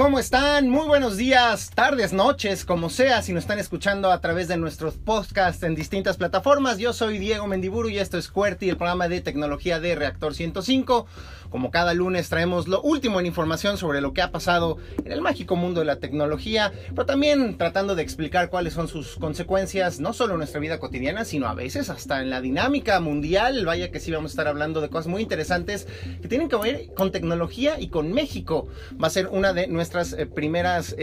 ¿Cómo están? Muy buenos días, tardes, noches, como sea, si nos están escuchando a través de nuestros podcasts en distintas plataformas. Yo soy Diego Mendiburu y esto es QWERTY, el programa de tecnología de Reactor 105. Como cada lunes traemos lo último en información sobre lo que ha pasado en el mágico mundo de la tecnología, pero también tratando de explicar cuáles son sus consecuencias, no solo en nuestra vida cotidiana, sino a veces hasta en la dinámica mundial. Vaya que sí vamos a estar hablando de cosas muy interesantes que tienen que ver con tecnología y con México. Va a ser una de nuestras eh, primeras...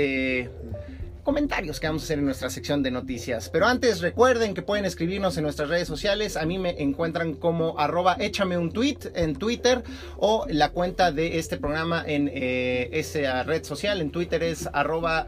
Comentarios que vamos a hacer en nuestra sección de noticias. Pero antes recuerden que pueden escribirnos en nuestras redes sociales. A mí me encuentran como arroba échame un tweet en Twitter o la cuenta de este programa en eh, esa red social. En Twitter es arroba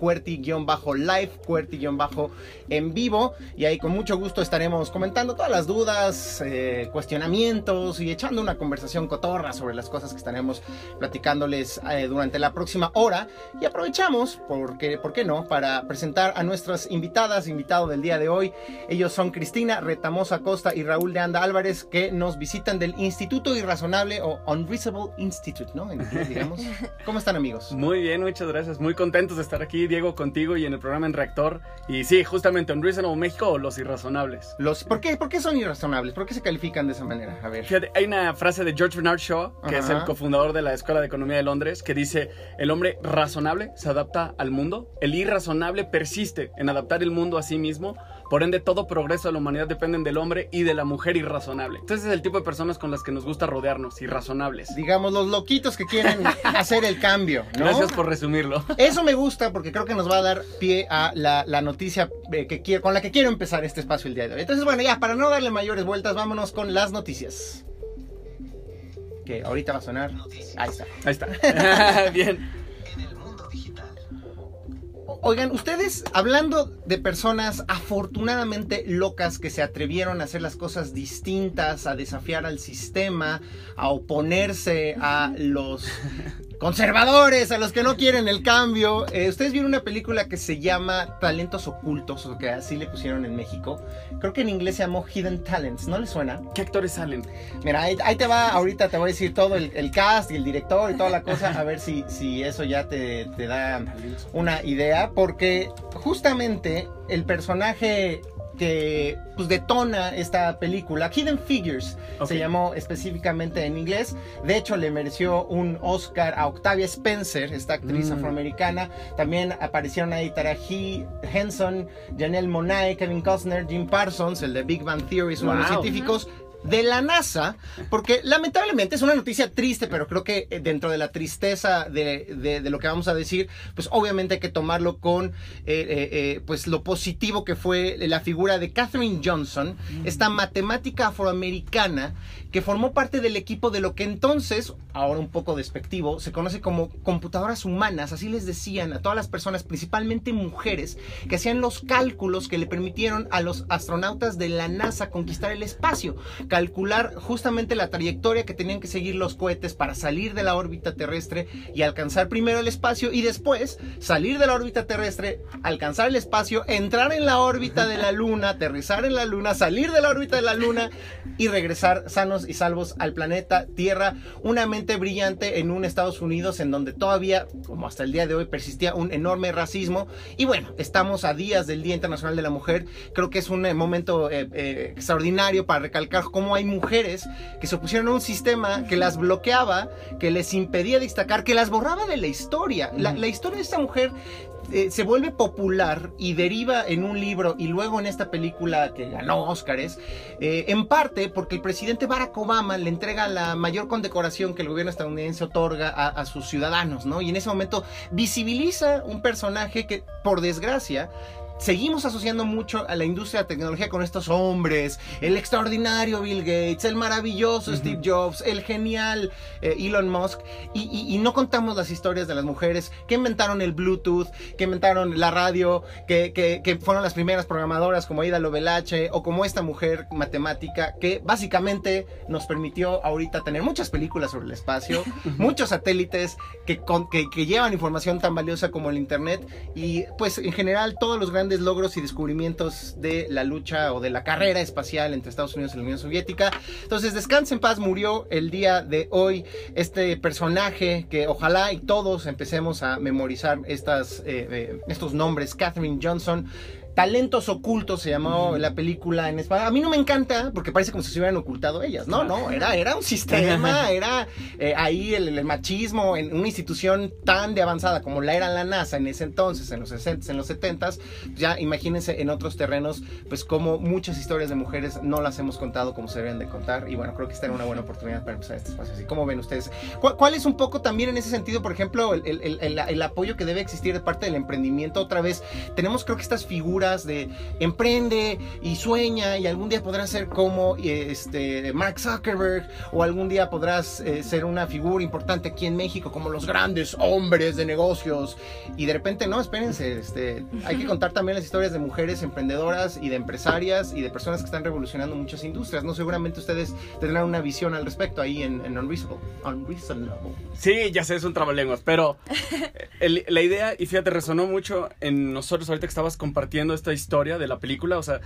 cuerti-live, cuerti-en vivo. Y ahí con mucho gusto estaremos comentando todas las dudas, eh, cuestionamientos y echando una conversación cotorra sobre las cosas que estaremos platicándoles eh, durante la próxima hora. Y aprovechamos, porque, ¿por qué no?, para presentar a nuestras invitadas, invitado del día de hoy. Ellos son Cristina Retamosa Costa y Raúl de Anda Álvarez, que nos visitan del Instituto Irrazonable o Unreasonable Institute, ¿no? digamos. ¿Cómo están, amigos? Muy bien, muchas gracias. Muy contentos de estar aquí Diego, contigo y en el programa en Reactor. Y sí, justamente Unreasonable México o Los Irrazonables. Los, ¿por, qué, ¿Por qué son irrazonables? ¿Por qué se califican de esa manera? A ver. Fíjate, hay una frase de George Bernard Shaw, que es el cofundador de la Escuela de Economía de Londres, que dice, el hombre razonable se adapta al mundo, el irrazonable persiste en adaptar el mundo a sí mismo por ende, todo progreso de la humanidad depende del hombre y de la mujer irrazonable. Entonces es el tipo de personas con las que nos gusta rodearnos, irrazonables. Digamos, los loquitos que quieren hacer el cambio. Gracias por resumirlo. Eso me gusta porque creo que nos va a dar pie a la, noticia eh, que con la que quiero empezar este espacio el día de hoy. Entonces, bueno, ya, para no darle mayores vueltas, vámonos con las noticias. Que ahorita va a sonar. Ahí está. Ahí está. Bien. Oigan, ustedes hablando de personas afortunadamente locas que se atrevieron a hacer las cosas distintas, a desafiar al sistema, a oponerse a los conservadores, a los que no quieren el cambio. Eh, ustedes vieron una película que se llama Talentos Ocultos, o que así le pusieron en México. Creo que en inglés se llamó Hidden Talents, ¿no le suena? ¿Qué actores salen? Mira, ahí, te va, ahorita te voy a decir todo el, cast y el director y toda la cosa, a ver si, si eso ya te, te da una idea, porque justamente el personaje que pues, detona esta película. Hidden Figures se llamó específicamente en inglés. De hecho, le mereció un Oscar a Octavia Spencer, esta actriz mm. afroamericana. También aparecieron ahí Taraji Henson, Janelle Monáe, Kevin Costner, Jim Parsons, el de Big Bang Theory, uno de los científicos de la NASA, porque lamentablemente es una noticia triste, pero creo que eh, dentro de la tristeza de, lo que vamos a decir, pues obviamente hay que tomarlo con eh, eh, pues lo positivo que fue la figura de Katherine Johnson, esta matemática afroamericana que formó parte del equipo de lo que entonces, ahora un poco despectivo, se conoce como computadoras humanas, así les decían a todas las personas, principalmente mujeres, que hacían los cálculos que le permitieron a los astronautas de la NASA conquistar el espacio calcular justamente la trayectoria que tenían que seguir los cohetes para salir de la órbita terrestre y alcanzar primero el espacio y después salir de la órbita terrestre, alcanzar el espacio, entrar en la órbita de la Luna, aterrizar en la Luna, salir de la órbita de la Luna y regresar sanos y salvos al planeta Tierra. Una mente brillante en un Estados Unidos en donde todavía, como hasta el día de hoy, persistía un enorme racismo. Y bueno, estamos a días del Día Internacional de la Mujer. Creo que es un eh, momento eh, eh, extraordinario para recalcar cómo hay mujeres que se opusieron a un sistema que las bloqueaba, que les impedía destacar, que las borraba de la historia. La, historia de esta mujer eh, se vuelve popular y deriva en un libro y luego en esta película que ganó Óscares, eh, en parte porque el presidente Barack Obama le entrega la mayor condecoración que el gobierno estadounidense otorga a, a sus ciudadanos, ¿no? Y en ese momento visibiliza un personaje que, por desgracia, seguimos asociando mucho a la industria de la tecnología con estos hombres, el extraordinario Bill Gates, el maravilloso Steve Jobs, el genial eh, Elon Musk, y, no contamos las historias de las mujeres que inventaron el Bluetooth, que inventaron la radio, que, fueron las primeras programadoras como Ida Lovelace o como esta mujer matemática que básicamente nos permitió ahorita tener muchas películas sobre el espacio, muchos satélites que, que llevan información tan valiosa como el Internet y pues en general todos los grandes logros y descubrimientos de la lucha o de la carrera espacial entre Estados Unidos y la Unión Soviética. Entonces, descanse en paz, murió el día de hoy este personaje que ojalá y todos empecemos a memorizar estas, eh, eh, estos nombres. Catherine Johnson Talentos Ocultos se llamó la película en español. A mí no me encanta porque parece como si se hubieran ocultado ellas. No, no, era, era un sistema, era eh, ahí el, machismo en una institución tan de avanzada como la era la NASA en ese entonces, en los 60 en los 70 Ya imagínense en otros terrenos, pues como muchas historias de mujeres no las hemos contado como se deben de contar. Y bueno, creo que esta era una buena oportunidad para empezar este espacio así. ¿Cómo ven ustedes? ¿Cuál, es un poco también en ese sentido, por ejemplo, el, el apoyo que debe existir de parte del emprendimiento? Otra vez, tenemos creo que estas figuras de emprende y sueña y algún día podrás ser como este, Mark Zuckerberg o algún día podrás eh, ser una figura importante aquí en México como los grandes hombres de negocios y de repente no, espérense, este, hay que contar también las historias de mujeres emprendedoras y de empresarias y de personas que están revolucionando muchas industrias, ¿no? Seguramente ustedes tendrán una visión al respecto ahí en, Unreasonable. Unreasonable. Sí, ya sé, es un trabalenguas, pero la idea, y fíjate, resonó mucho en nosotros ahorita que estabas compartiendo esta historia de la película. O sea,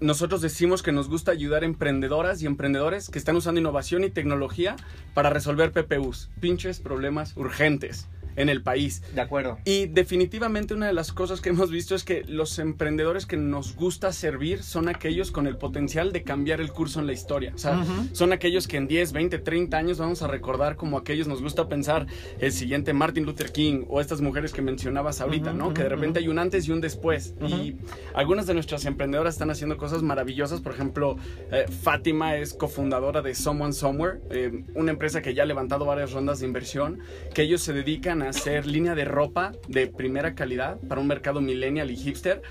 nosotros decimos que nos gusta ayudar a emprendedoras y emprendedores que están usando innovación y tecnología para resolver PPUs, pinches problemas urgentes en el país. De acuerdo. Y definitivamente una de las cosas que hemos visto es que los emprendedores que nos gusta servir son aquellos con el potencial de cambiar el curso en la historia. O sea, son aquellos que en 10, 20, 30 años vamos a recordar como aquellos nos gusta pensar el siguiente Martin Luther King o estas mujeres que mencionabas ahorita, ¿no? que de repente hay un antes y un después. Y algunas de nuestras emprendedoras están haciendo cosas maravillosas. Por ejemplo, eh, Fátima es cofundadora de Someone Somewhere, eh, una empresa que ya ha levantado varias rondas de inversión, que ellos se dedican hacer línea de ropa de primera calidad para un mercado millennial y hipster,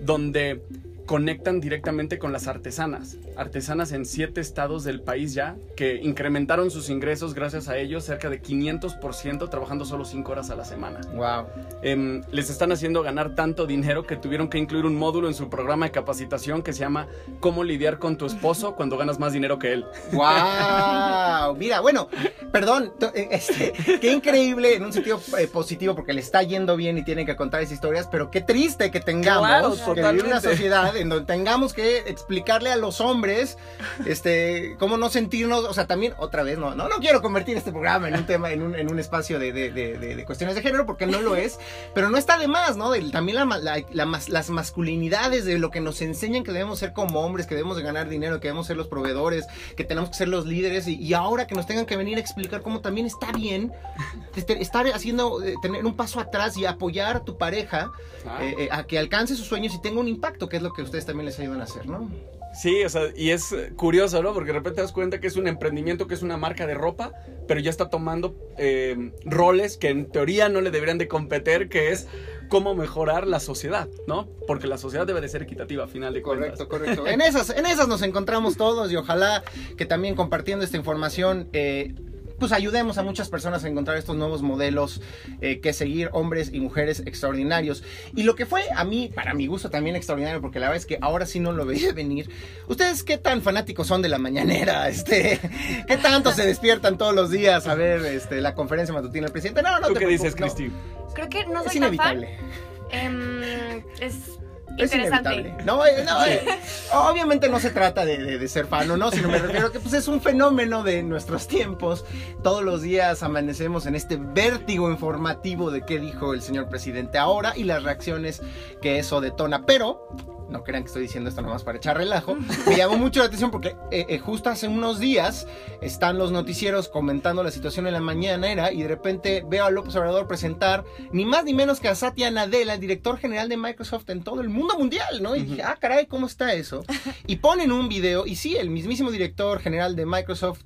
donde conectan directamente con las artesanas. Artesanas en siete estados del país ya, que incrementaron sus ingresos gracias a ellos, cerca de 500%, trabajando solo cinco horas a la semana. Wow. Em, les están haciendo ganar tanto dinero que tuvieron que incluir un módulo en su programa de capacitación que se llama Cómo lidiar con tu esposo cuando ganas más dinero que él. Wow. Mira, bueno, perdón, eh, este, qué increíble en un sentido eh, positivo porque le está yendo bien y tienen que contar esas historias, pero qué triste que tengamos que vivir una sociedad en donde tengamos que explicarle a los hombres este cómo no sentirnos, o sea, también otra vez, no, no, no quiero convertir este programa en un tema, en un, en un espacio de, de, de, cuestiones de género, porque no lo es, pero no está de más, ¿no? también la, las masculinidades de lo que nos enseñan que debemos ser como hombres, que debemos de ganar dinero, que debemos ser los proveedores, que tenemos que ser los líderes, y, ahora que nos tengan que venir a explicar cómo también está bien este, estar haciendo, eh, tener un paso atrás y apoyar a tu pareja eh, eh, a que alcance sus sueños y tenga un impacto, que es lo que ustedes también les ayudan a hacer, ¿no? Sí, o sea, y es curioso, ¿no? Porque de repente te das cuenta que es un emprendimiento, que es una marca de ropa, pero ya está tomando eh, roles que en teoría no le deberían de competir, que es cómo mejorar la sociedad, ¿no? Porque la sociedad debe de ser equitativa, a final de cuentas. Correcto, correcto. en esas, en esas nos encontramos todos y ojalá que también compartiendo esta información eh, pues ayudemos a muchas personas a encontrar estos nuevos modelos eh, que seguir, hombres y mujeres extraordinarios. Y lo que fue a mí, para mi gusto también extraordinario, porque la verdad es que ahora sí no lo veía venir. ¿Ustedes qué tan fanáticos son de la mañanera? Este, ¿Qué tanto se despiertan todos los días a ver este, la conferencia matutina del presidente? No, no, ¿Tú qué dices, Cristi? Creo que no soy es inevitable. Em, es es inevitable. No, eh, no eh, obviamente no se trata de, ser fan o no, sino me refiero a que pues, es un fenómeno de nuestros tiempos. Todos los días amanecemos en este vértigo informativo de qué dijo el señor presidente ahora y las reacciones que eso detona. Pero no crean que estoy diciendo esto nomás para echar relajo, me llamó mucho la atención porque eh, eh, justo hace unos días están los noticieros comentando la situación en la mañanera y de repente veo a López Obrador presentar ni más ni menos que a Satya Nadella, el director general de Microsoft en todo el mundo mundial, ¿no? Y dije, ah, caray, ¿cómo está eso? Y ponen un video y sí, el mismísimo director general de Microsoft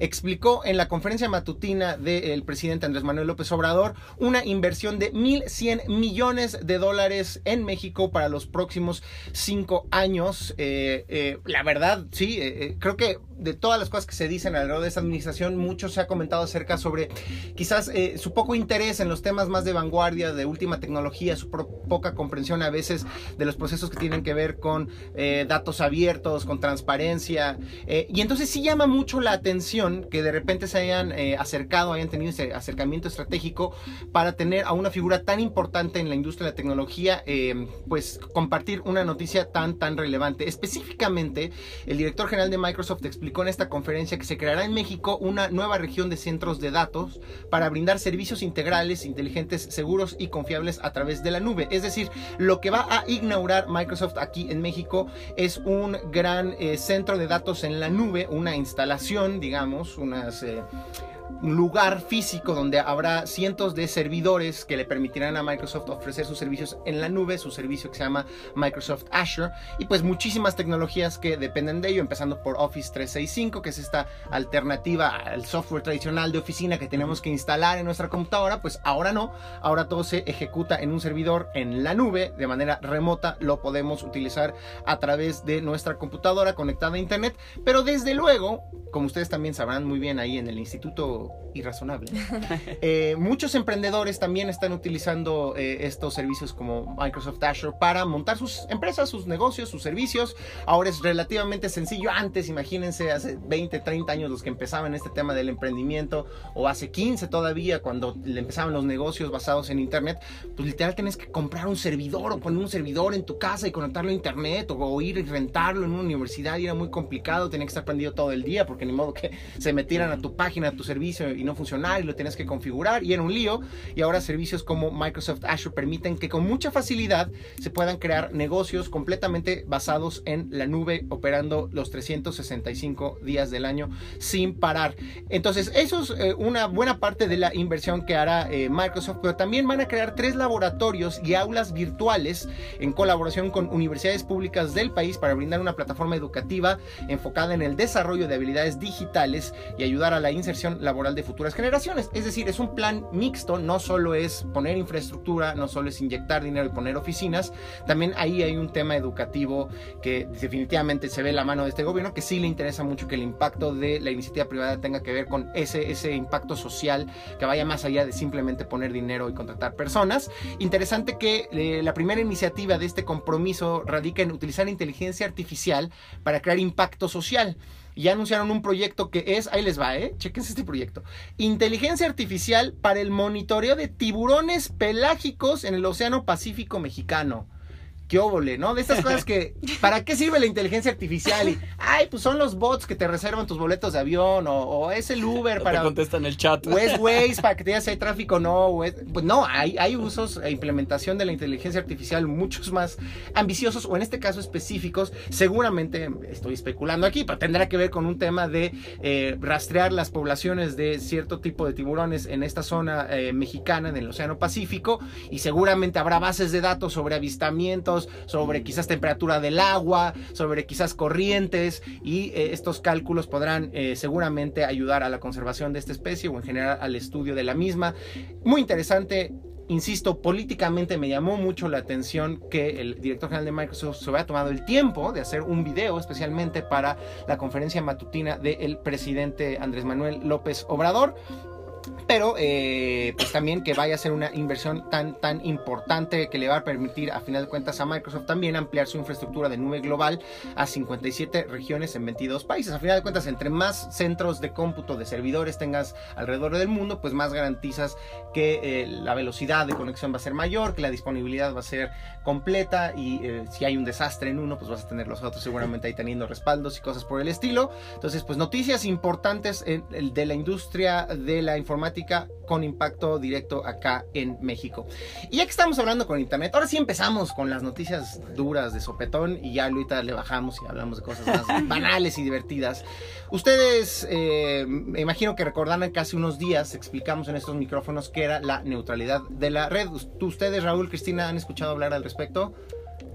explicó en la conferencia matutina del presidente Andrés Manuel López Obrador una inversión de 1.100 millones de dólares en México para los próximos cinco años. Eh, eh, la verdad, sí, eh, creo que de todas las cosas que se dicen alrededor de esta administración, mucho se ha comentado acerca sobre quizás eh, su poco interés en los temas más de vanguardia, de última tecnología, su poca comprensión a veces de los procesos que tienen que ver con eh, datos abiertos, con transparencia. Eh, y entonces sí llama mucho la atención que de repente se hayan acercado, hayan tenido ese acercamiento estratégico para tener a una figura tan importante en la industria de la tecnología, pues compartir una noticia tan, tan relevante. Específicamente, el director general de Microsoft explicó en esta conferencia que se creará en México una nueva región de centros de datos para brindar servicios integrales, inteligentes, seguros y confiables a través de la nube. Es decir, lo que va a inaugurar Microsoft aquí en México es un gran eh, centro de datos en la nube, una instalación, digamos, unas... Eh, lugar físico donde habrá cientos de servidores que le permitirán a Microsoft ofrecer sus servicios en la nube, su servicio que se llama Microsoft Azure, y pues muchísimas tecnologías que dependen de ello, empezando por Office 365, que es esta alternativa al software tradicional de oficina que tenemos que instalar en nuestra computadora, pues ahora no, ahora todo se ejecuta en un servidor en la nube, de manera remota, lo podemos utilizar a través de nuestra computadora conectada a Internet, pero desde luego, como ustedes también sabrán muy bien ahí en el Instituto irrazonable. Eh, muchos emprendedores también están utilizando eh, estos servicios como Microsoft Azure para montar sus empresas, sus negocios, sus servicios. Ahora es relativamente sencillo. Antes, imagínense, hace 20, 30 años los que empezaban este tema del emprendimiento, o hace 15 todavía, cuando le empezaban los negocios basados en Internet, pues literal tienes que comprar un servidor o poner un servidor en tu casa y conectarlo a Internet, o, ir y rentarlo en una universidad y era muy complicado, tenía que estar prendido todo el día, porque ni modo que se metieran a tu página, a tu servicio y no funcionar y lo tienes que configurar y era un lío. Y ahora servicios como Microsoft Azure permiten que con mucha facilidad se puedan crear negocios completamente basados en la nube operando los 365 días del año sin parar. Entonces, eso es eh, una buena parte de la inversión que hará eh, Microsoft, pero también van a crear tres laboratorios y aulas virtuales en colaboración con universidades públicas del país para brindar una plataforma educativa enfocada en el desarrollo de habilidades digitales y ayudar a la inserción laboral de futuras generaciones. Es decir, es un plan mixto, no solo es poner infraestructura, no solo es inyectar dinero y poner oficinas, también ahí hay un tema educativo que definitivamente se ve la mano de este gobierno, que sí le interesa mucho que el impacto de la iniciativa privada tenga que ver con ese, ese impacto social que vaya más allá de simplemente poner dinero y contratar personas. Interesante que eh, la primera iniciativa de este compromiso radica en utilizar inteligencia artificial para crear impacto social ya anunciaron un proyecto que es, ahí les va, ¿eh? Chequense este proyecto. Inteligencia artificial para el monitoreo de tiburones pelágicos en el Océano Pacífico Mexicano qué óvole, ¿no? De estas cosas que, ¿para qué sirve la inteligencia artificial? Y, ay, pues son los bots que te reservan tus boletos de avión, o, es el Uber para... Te contestan el chat. O es Waze para que te digas si hay tráfico o no. pues no, hay, hay usos e implementación de la inteligencia artificial muchos más ambiciosos, o en este caso específicos. Seguramente, estoy especulando aquí, pero tendrá que ver con un tema de eh, rastrear las poblaciones de cierto tipo de tiburones en esta zona eh, mexicana, en el Océano Pacífico, y seguramente habrá bases de datos sobre avistamientos, sobre quizás temperatura del agua, sobre quizás corrientes y eh, estos cálculos podrán eh, seguramente ayudar a la conservación de esta especie o en general al estudio de la misma. Muy interesante. Insisto, políticamente me llamó mucho la atención que el director general de Microsoft se había tomado el tiempo de hacer un video especialmente para la conferencia matutina del presidente Andrés Manuel López Obrador pero eh, pues también que vaya a ser una inversión tan, tan importante que le va a permitir a final de cuentas a Microsoft también ampliar su infraestructura de nube global a 57 regiones en 22 países. A final de cuentas, entre más centros de cómputo de servidores tengas alrededor del mundo, pues más garantizas que eh, la velocidad de conexión va a ser mayor, que la disponibilidad va a ser completa y eh, si hay un desastre en uno, pues vas a tener los otros seguramente ahí teniendo respaldos y cosas por el estilo. Entonces, pues noticias importantes de la industria de la informática con impacto directo acá en México. Y ya que estamos hablando con Internet, ahora sí empezamos con las noticias duras de sopetón y ya ahorita le bajamos y hablamos de cosas más banales y divertidas. Ustedes, eh, me imagino que recordarán que hace unos días explicamos en estos micrófonos que era la neutralidad de la red. ¿Ustedes, Raúl, Cristina, han escuchado hablar al respecto?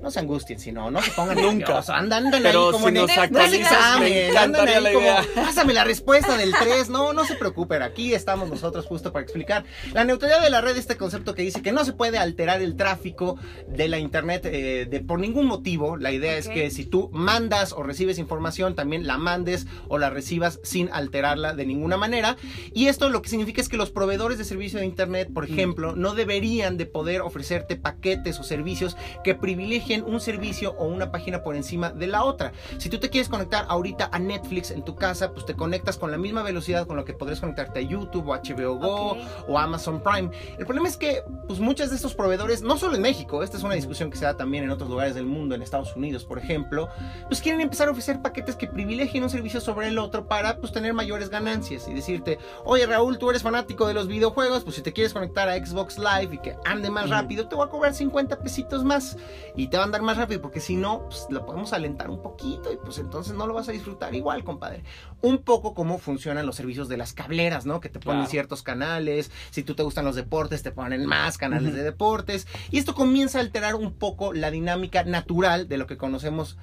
No se angustien, sino no se pongan nunca. Andan, andan Pero ahí como si nos actualizas, me encantaría la idea. pásame la respuesta del 3. No, no se preocupen, aquí estamos nosotros justo para explicar. La neutralidad de la red, este concepto que dice que no se puede alterar el tráfico de la internet eh, de, por ningún motivo. La idea es que si tú mandas o recibes información, también la mandes o la recibas sin alterarla de ninguna manera. Y esto lo que significa es que los proveedores de servicio de internet, por mm. ejemplo, no deberían de poder ofrecerte paquetes o servicios que privilegien un servicio o una página por encima de la otra. Si tú te quieres conectar ahorita a Netflix en tu casa, pues te conectas con la misma velocidad con lo que podrías conectarte a YouTube o HBO Go o Amazon Prime. El problema es que pues muchos de estos proveedores, no solo en México, esta es una discusión que se da también en otros lugares del mundo, en Estados Unidos, por ejemplo, pues quieren empezar a ofrecer paquetes que privilegien un servicio sobre el otro para pues tener mayores ganancias y decirte, oye Raúl, tú eres fanático de los videojuegos, pues si te quieres conectar a Xbox Live y que ande más rápido, te voy a cobrar 50 pesitos más y te va andar más rápido, porque si no, pues lo podemos alentar un poquito y pues entonces no lo vas a disfrutar igual, compadre. Un poco como funcionan los servicios de las cableras, ¿no? Que te ponen ciertos canales, si tú te gustan los deportes, te ponen más canales de deportes, y esto comienza a alterar un poco la dinámica natural de lo que conocemos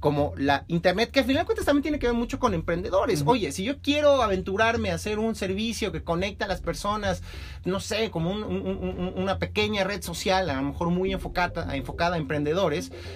como la Internet, que al final de cuentas también tiene que ver mucho con emprendedores. Oye, si yo quiero aventurarme a hacer un servicio que conecta a las personas, no sé, como una pequeña red social, a lo mejor muy enfocada, enfocada a emprendedores,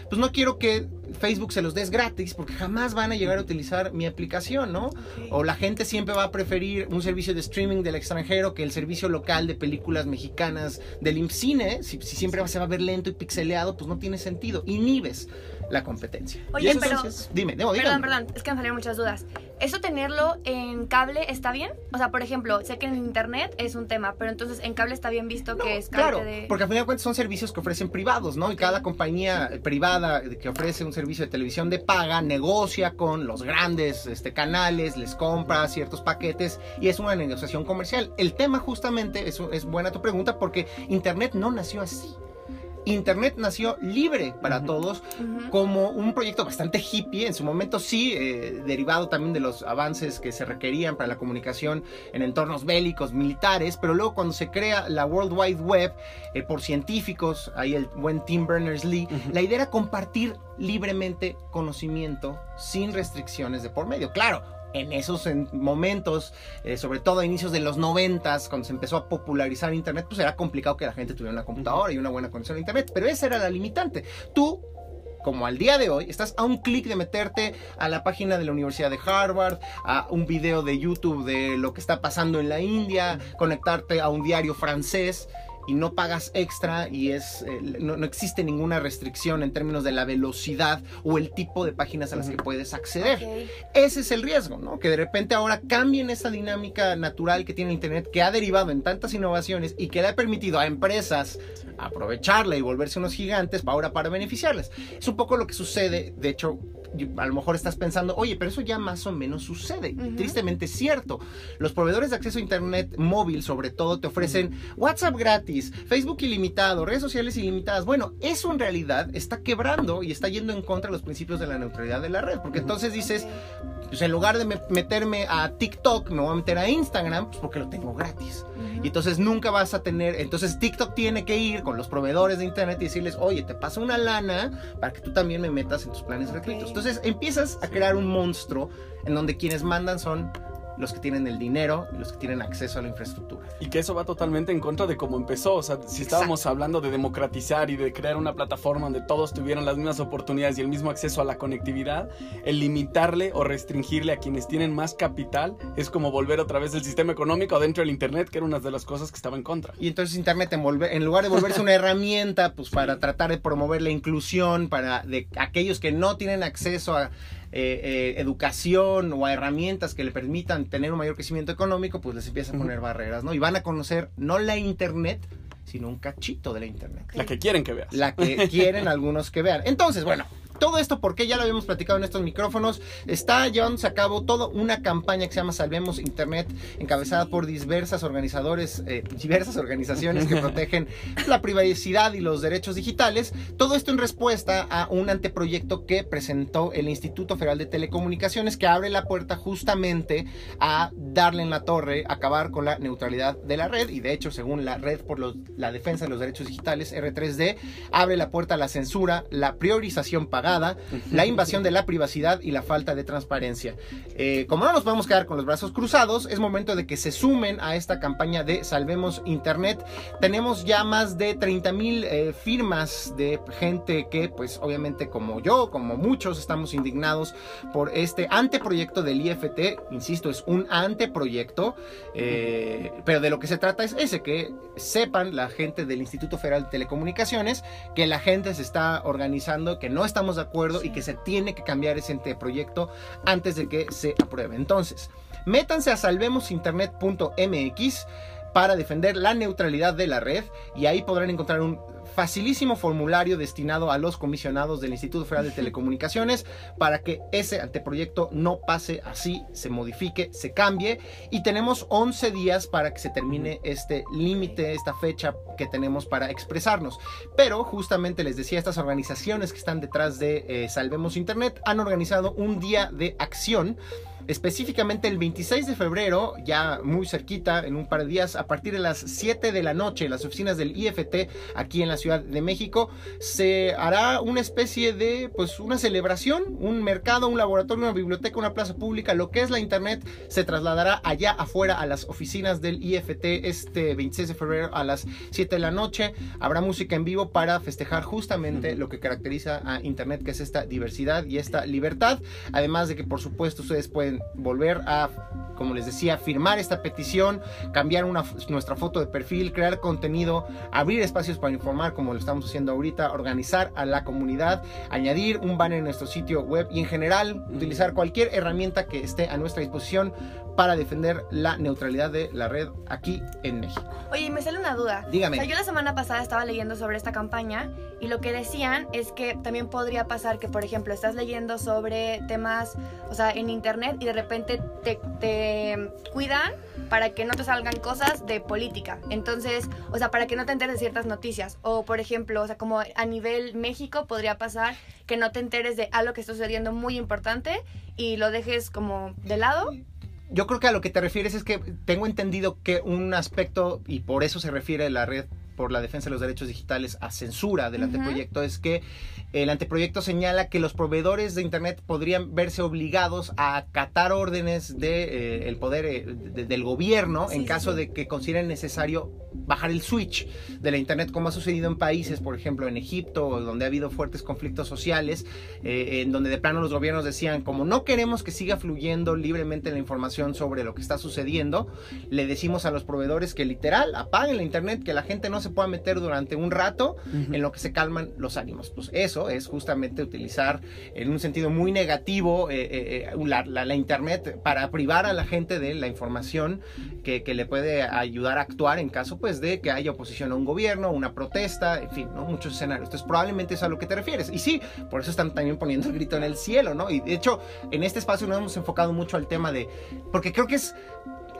pues no quiero que Facebook se los des gratis porque jamás van a llegar a utilizar mi aplicación, ¿no? O la gente siempre va a preferir un servicio de streaming del extranjero que el servicio local de películas mexicanas del IMCINE. Si, si siempre se va a ver lento y pixeleado, pues no tiene sentido. Inhibes la competencia. Oye, pero. dime, Perdón, perdón, es que me salieron muchas dudas. ¿Eso tenerlo en cable está bien? O sea, por ejemplo, sé que en internet es un tema, pero entonces en cable está bien visto que es Claro, porque al final de cuentas son servicios que ofrecen privados, ¿no? Y cada compañía privada que ofrece un servicio de televisión de paga negocia con los grandes este, canales, les compra ciertos paquetes y es una negociación comercial. El tema justamente, eso es buena tu pregunta, porque internet no nació así. Internet nació libre para todos como un proyecto bastante hippie, en su momento sí, eh, derivado también de los avances que se requerían para la comunicación en entornos bélicos, militares, pero luego cuando se crea la World Wide Web eh, por científicos, ahí el buen Tim Berners-Lee, la idea era compartir libremente conocimiento sin restricciones de por medio. Claro, en esos momentos, eh, sobre todo a inicios de los noventas, cuando se empezó a popularizar Internet, pues era complicado que la gente tuviera una computadora y una buena conexión a Internet, pero esa era la limitante. Tú, como al día de hoy, estás a un clic de meterte a la página de la Universidad de Harvard, a un video de YouTube de lo que está pasando en la India, conectarte a un diario francés y no pagas extra y es eh, no, existe ninguna restricción en términos de la velocidad o el tipo de páginas a las que puedes acceder. Ese es el riesgo, ¿no? Que de repente ahora cambien esa dinámica natural que tiene Internet, que ha derivado en tantas innovaciones y que le ha permitido a empresas aprovecharla y volverse unos gigantes ahora para beneficiarlas. Es un poco lo que sucede, de hecho, a lo mejor estás pensando, oye, pero eso ya más o menos sucede. Tristemente es cierto. Los proveedores de acceso a Internet móvil, sobre todo, te ofrecen WhatsApp gratis, Facebook ilimitado, redes sociales ilimitadas. Bueno, eso en realidad está quebrando y está yendo en contra de los principios de la neutralidad de la red. Porque entonces dices, pues en lugar de meterme a TikTok, me voy a meter a Instagram, pues porque lo tengo gratis. Y entonces nunca vas a tener, entonces TikTok tiene que ir con los proveedores de Internet y decirles, oye, te paso una lana para que tú también me metas en tus planes gratuitos. Entonces empiezas a crear un monstruo en donde quienes mandan son los que tienen el dinero y los que tienen acceso a la infraestructura. Y que eso va totalmente en contra de cómo empezó. O sea, si estábamos hablando de democratizar y de crear una plataforma donde todos tuvieran las mismas oportunidades y el mismo acceso a la conectividad, el limitarle o restringirle a quienes tienen más capital es como volver otra vez el sistema económico dentro del Internet, que era una de las cosas que estaba en contra. Y entonces Internet, en, en lugar de volverse una herramienta, pues para tratar de promover la inclusión para de aquellos que no tienen acceso a eh, eh, educación o a herramientas que le permitan tener un mayor crecimiento económico, pues les empieza a poner barreras, ¿no? Y van a conocer no la Internet, sino un cachito de la Internet. La que quieren que vean. La que quieren algunos que vean. Entonces, bueno, todo esto, porque ya lo habíamos platicado en estos micrófonos, está llevándose a cabo toda una campaña que se llama Salvemos Internet, encabezada por diversas organizadores, eh, diversas organizaciones que protegen la privacidad y los derechos digitales. Todo esto en respuesta a un anteproyecto que presentó el Instituto Federal de Telecomunicaciones que abre la puerta justamente a darle en la torre, acabar con la neutralidad de la red. Y de hecho según la red por la defensa de los derechos digitales R3D abre la puerta a la censura, la priorización pagada, la invasión de la privacidad y la falta de transparencia. Eh, como no nos podemos quedar con los brazos cruzados, es momento de que se sumen a esta campaña de Salvemos Internet. Tenemos ya más de 30 mil eh, firmas de gente que pues obviamente como yo, como muchos estamos indignados por este anteproyecto del IFT, insisto, es un anteproyecto, eh, pero de lo que se trata es ese, que sepan la gente del Instituto Federal de Telecomunicaciones que la gente se está organizando, que no estamos de acuerdo y que se tiene que cambiar ese anteproyecto antes de que se apruebe. Entonces, métanse a salvemosinternet.mx para defender la neutralidad de la red y ahí podrán encontrar un facilísimo formulario destinado a los comisionados del Instituto Federal de Telecomunicaciones para que ese anteproyecto no pase así, se modifique, se cambie. Y tenemos 11 días para que se termine este límite, esta fecha que tenemos para expresarnos. Pero justamente les decía, estas organizaciones que están detrás de eh, Salvemos Internet han organizado un día de acción específicamente el 26 de febrero, ya muy cerquita, en un par de días, a partir de las 7 de la noche, en las oficinas del IFT aquí en la Ciudad de México, se hará una especie de, pues, una celebración, un mercado, un laboratorio, una biblioteca, una plaza pública, lo que es la Internet, se trasladará allá afuera a las oficinas del IFT este 26 de febrero a las 7 de la noche. Habrá música en vivo para festejar justamente lo que caracteriza a Internet, que es esta diversidad y esta libertad. Además de que, por supuesto, ustedes pueden volver a, como les decía, firmar esta petición, cambiar una, nuestra foto de perfil, crear contenido, abrir espacios para informar como lo estamos haciendo ahorita, organizar a la comunidad, añadir un banner en nuestro sitio web y en general utilizar cualquier herramienta que esté a nuestra disposición para defender la neutralidad de la red aquí en México. Oye, me sale una duda. Dígame. O sea, yo la semana pasada estaba leyendo sobre esta campaña y lo que decían es que también podría pasar que, por ejemplo, estás leyendo sobre temas, o sea, en internet y de repente te, te cuidan para que no te salgan cosas de política. Entonces, o sea, para que no te enteres de ciertas noticias. O, por ejemplo, o sea, como a nivel México podría pasar que no te enteres de algo que está sucediendo muy importante y lo dejes como de lado yo creo que a lo que te refieres es que tengo entendido que un aspecto, y por eso se refiere la red por la defensa de los derechos digitales a censura del anteproyecto, es que el anteproyecto señala que los proveedores de Internet podrían verse obligados a acatar órdenes de, eh, poder eh, del gobierno en caso de que consideren necesario bajar el switch de la Internet, como ha sucedido en países, por ejemplo, en Egipto, donde ha habido fuertes conflictos sociales, eh, en donde de plano los gobiernos decían, como no queremos que siga fluyendo libremente la información sobre lo que está sucediendo, le decimos a los proveedores que literal apaguen la Internet, que la gente no se pueda meter durante un rato en lo que se calman los ánimos. Pues eso es justamente utilizar en un sentido muy negativo eh, eh, eh, la, Internet para privar a la gente de la información que, le puede ayudar a actuar en caso pues de que haya oposición a un gobierno, una protesta, en fin, ¿no? muchos escenarios. Entonces probablemente es a lo que te refieres. Y sí, por eso están también poniendo el grito en el cielo, ¿no? Y de hecho, en este espacio nos hemos enfocado mucho al tema de, porque creo que es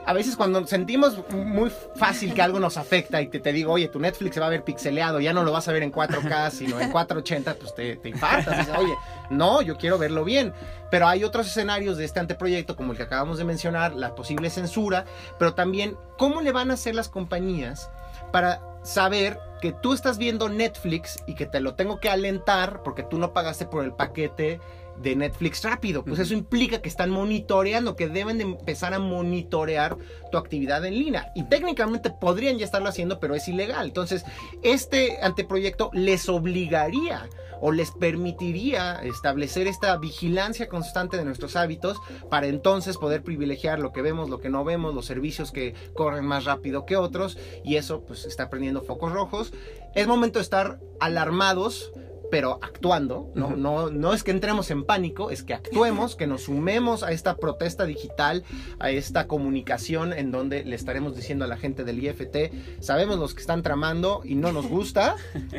a veces cuando sentimos muy fácil que algo nos afecta y te, te digo, oye, tu Netflix se va a ver pixeleado, ya no lo vas a ver en 4K, sino en 480, pues te, te infartas. Dices, oye, no, yo quiero verlo bien. Pero hay otros escenarios de este anteproyecto, como el que acabamos de mencionar, la posible censura, pero también cómo le van a hacer las compañías para saber que tú estás viendo Netflix y que te lo tengo que alentar porque tú no pagaste por el paquete de Netflix rápido. Pues eso implica que están monitoreando, que deben de empezar a monitorear tu actividad en línea. Y técnicamente podrían ya estarlo haciendo, pero es ilegal. Entonces, este anteproyecto les obligaría o les permitiría establecer esta vigilancia constante de nuestros hábitos para entonces poder privilegiar lo que vemos, lo que no vemos, los servicios que corren más rápido que otros y eso pues está prendiendo focos rojos. Es momento de estar alarmados pero actuando, ¿no? no, no es que entremos en pánico, es que actuemos, que nos sumemos a esta protesta digital, a esta comunicación en donde le estaremos diciendo a la gente del IFT, sabemos los que están tramando y no nos gusta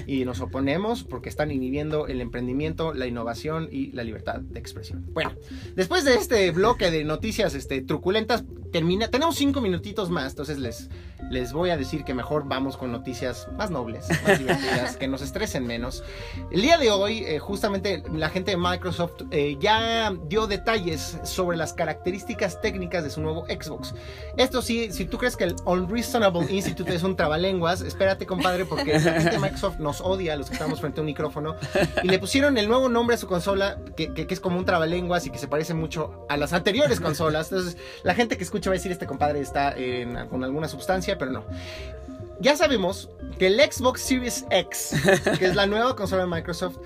y nos oponemos porque están inhibiendo el emprendimiento, la innovación y la libertad de expresión. Bueno, después de este bloque de noticias este, truculentas, termina, tenemos cinco minutitos más, entonces les, les voy a decir que mejor vamos con noticias más nobles, más divertidas, que nos estresen menos. El día de hoy, eh, justamente la gente de Microsoft eh, ya dio detalles sobre las características técnicas de su nuevo Xbox. Esto sí, si tú crees que el Unreasonable Institute es un trabalenguas, espérate compadre, porque la gente Microsoft nos odia a los que estamos frente a un micrófono y le pusieron el nuevo nombre a su consola, que, que, es como un trabalenguas y que se parece mucho a las anteriores consolas. Entonces, la gente que escucha va a decir, este compadre está con alguna sustancia, pero no. Ya sabemos que el Xbox Series X, que es la nueva consola de Microsoft,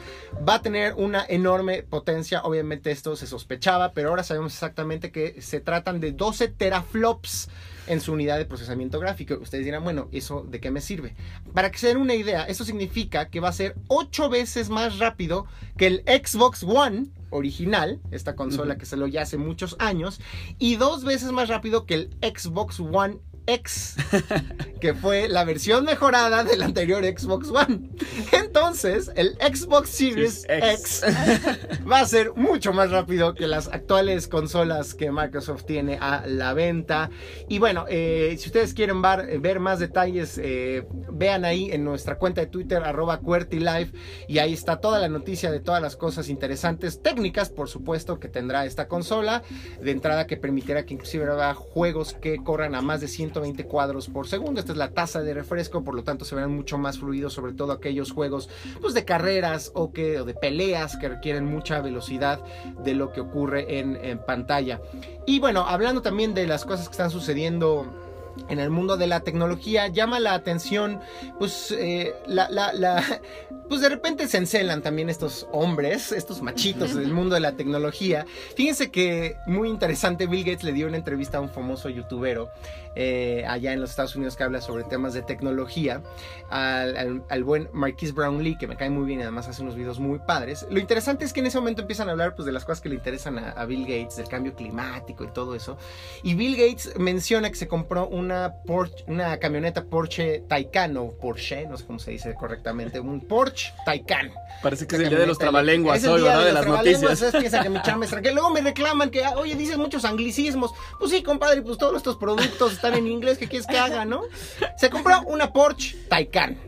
va a tener una enorme potencia. Obviamente esto se sospechaba, pero ahora sabemos exactamente que se tratan de 12 teraflops en su unidad de procesamiento gráfico. Ustedes dirán, bueno, ¿eso de qué me sirve? Para que se den una idea, eso significa que va a ser 8 veces más rápido que el Xbox One original, esta consola que se lo ya hace muchos años, y dos veces más rápido que el Xbox One X, que fue la versión mejorada del anterior Xbox One. Entonces, el Xbox Series X. va a ser mucho más rápido que las actuales consolas que Microsoft tiene a la venta. Y bueno, eh, si ustedes quieren ver, más detalles, eh, vean ahí en nuestra cuenta de Twitter, arroba QWERTYLive, y ahí está toda la noticia de todas las cosas interesantes, técnicas, por supuesto, que tendrá esta consola. De entrada que permitirá que inclusive haga juegos que corran a más de 100 120 cuadros por segundo. Esta es la tasa de refresco, por lo tanto se verán mucho más fluidos, sobre todo aquellos juegos pues, de carreras o, que, de peleas que requieren mucha velocidad de lo que ocurre en, pantalla. Y bueno, hablando también de las cosas que están sucediendo en el mundo de la tecnología llama la atención pues eh, la, pues de repente se encelan también estos hombres, estos machitos del mundo de la tecnología. Fíjense que muy interesante, Bill Gates le dio una entrevista a un famoso youtubero eh, allá en los Estados Unidos que habla sobre temas de tecnología, al, buen Marquis Brownlee, que me cae muy bien y además hace unos videos muy padres. Lo interesante es que en ese momento empiezan a hablar pues, de las cosas que le interesan a, Bill Gates, del cambio climático y todo eso. Y Bill Gates menciona que se compró una, Porsche, una camioneta Porsche Taycan o Porsche, no sé cómo se dice correctamente, un Porsche Taycan. Parece que es el día de los trabalenguas hoy, ¿verdad? De, las noticias. Es, piensa que mi chamba es que luego me reclaman que, oye, dices muchos anglicismos. Pues sí, compadre, pues todos estos productos están en inglés, ¿qué quieres que haga, no? Se compró una Porsche Taycan.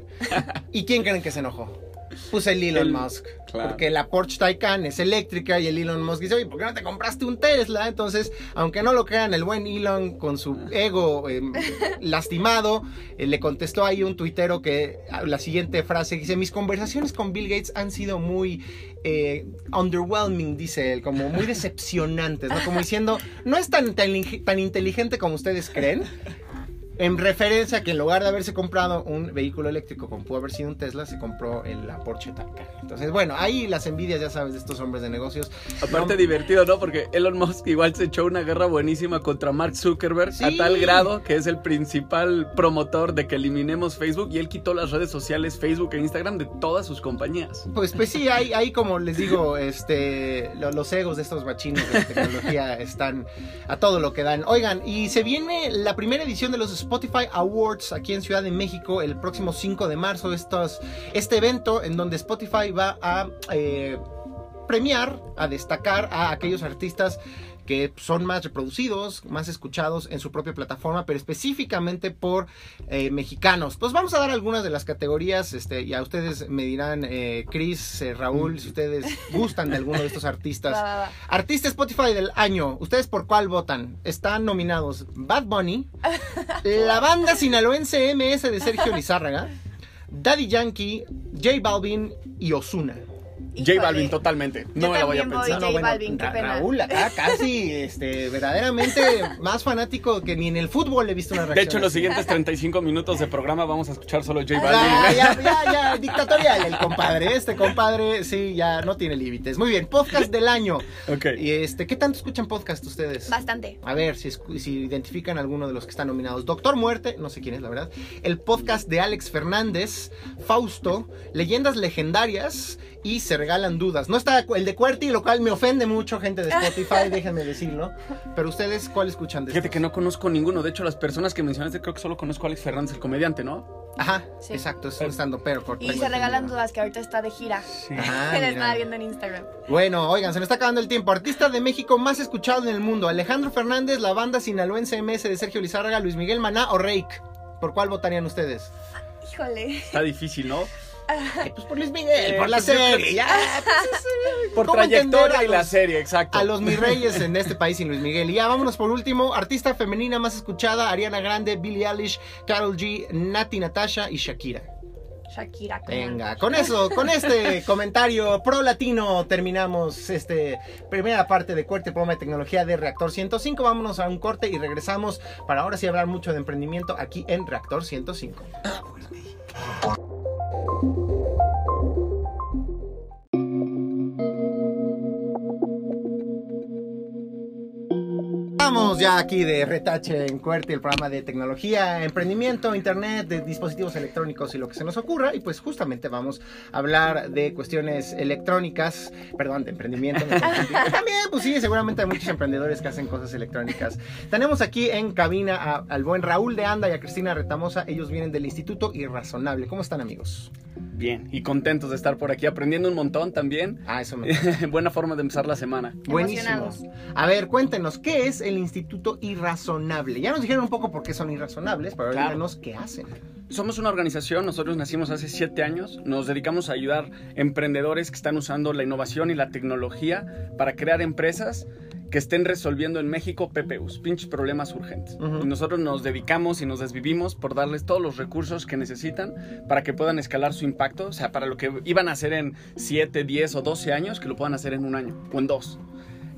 ¿Y quién creen que se enojó? Puse el Elon Musk. Porque la Porsche Taycan es eléctrica y el Elon Musk dice, oye, ¿por qué no te compraste un Tesla? Entonces, aunque no lo crean, el buen Elon con su ego em, lastimado, eh, le contestó ahí un tuitero que la siguiente frase dice, mis conversaciones con Bill Gates han sido muy eh, underwhelming, dice él, como muy decepcionantes, ¿no? Como diciendo, no es tan, tan inteligente como ustedes creen en referencia a que en lugar de haberse comprado un vehículo eléctrico como pudo haber sido un Tesla, se compró el, la Porsche Taycan. Entonces, bueno, ahí las envidias, ya sabes, de estos hombres de negocios. Aparte divertido, ¿no? Porque Elon Musk igual se echó una guerra buenísima contra Mark Zuckerberg a tal grado que es el principal promotor de que eliminemos Facebook y él quitó las redes sociales Facebook e Instagram de todas sus compañías. Pues, pues sí, ahí, ahí como les digo, este, los egos de estos machines de tecnología están a todo lo que dan. Oigan, y se viene la primera edición de los Spotify Awards aquí en Ciudad de México el próximo 5 de marzo. Este evento en donde Spotify va a eh, premiar, a destacar a aquellos artistas que son más reproducidos, más escuchados en su propia plataforma, pero específicamente por eh, mexicanos. Pues vamos a dar algunas de las categorías, este, y a ustedes me dirán, eh, Chris, eh, Raúl, si ustedes gustan de alguno de estos artistas. Artista Spotify del año, ¿ustedes por cuál votan? Están nominados Bad Bunny, la banda sinaloense MS de Sergio Lizárraga, Daddy Yankee, J Balvin y Osuna. J Balvin, totalmente. No Yo me la voy a también voy pensar. J Balvin, qué pena. Raúl, acá casi, este, verdaderamente más fanático que ni en el fútbol he visto una reacción. De hecho, en los siguientes 35 minutos de programa vamos a escuchar solo J Ya, Balvin. ya, ya, ya, dictatorial el compadre. Este compadre, sí, ya no tiene límites. Muy bien, podcast del año. Ok. Y este, ¿qué tanto escuchan podcast ustedes? Bastante. A ver si, si identifican alguno de los que están nominados. Doctor Muerte, no sé quién es, la verdad. El podcast de Alex Fernández, Fausto, Leyendas Legendarias y Se Regalan Dudas. No está el de Cuerti, lo cual me ofende mucho, gente de Spotify, déjenme decirlo. Pero ustedes, ¿cuál escuchan de Fíjate estos? que no conozco ninguno. De hecho, las personas que mencionaste, creo que solo conozco a Alex Fernández, el comediante, ¿no? Ajá, Sí. exacto, es un estando pero Y se regalan dudas que ahorita está de gira. Ah, que le mira. estaba viendo en Instagram. Bueno, oigan, se nos está acabando el tiempo. Artista de México más escuchado en el mundo. Alejandro Fernández, la banda sinaloense MS de Sergio Lizárraga, Luis Miguel Maná o Reik. ¿Por cuál votarían ustedes? Híjole. Está difícil, ¿no? Ay, pues por Luis Miguel, Eh, por la pues serie. Ya, pues, es- Por ¿Cómo entender trayectoria y la serie, exacto. A los mis reyes en este país sin Luis Miguel. Y ya vámonos por último. Artista femenina más escuchada: Ariana Grande, Billie Eilish, Carol G, Nati Natasha y Shakira. Shakira. ¿cómo Venga, con eso, con este comentario pro latino terminamos este primera parte de Corte Programa de Tecnología de Reactor 105. Vámonos a un corte y regresamos para ahora sí hablar mucho de emprendimiento aquí en Reactor 105. thank you Estamos ya aquí de Retache en Cuerte, el programa de tecnología, emprendimiento, internet, de dispositivos electrónicos y lo que se nos ocurra. Y pues justamente vamos a hablar de cuestiones electrónicas, perdón, de emprendimiento. no También, pues sí, seguramente hay muchos emprendedores que hacen cosas electrónicas. Tenemos aquí en cabina a- al buen Raúl de Anda y a Cristina Retamosa. Ellos vienen del Instituto Irrazonable. ¿Cómo están, amigos? Bien, y contentos de estar por aquí, aprendiendo un montón también. Ah, eso me Buena forma de empezar la semana. Buenísimo. A ver, cuéntenos, ¿qué es el Instituto Irrazonable? Ya nos dijeron un poco por qué son irrazonables, pero Claro. díganos qué hacen. Somos una organización, nosotros nacimos hace siete años, nos dedicamos a ayudar emprendedores que están usando la innovación y la tecnología para crear empresas que estén resolviendo en México PPUs, pinches problemas urgentes. Ujú. Y nosotros nos dedicamos y nos desvivimos por darles todos los recursos que necesitan para que puedan escalar su impacto, o sea, para lo que iban a hacer en 7, 10 o 12 años, que lo puedan hacer en un año o en dos.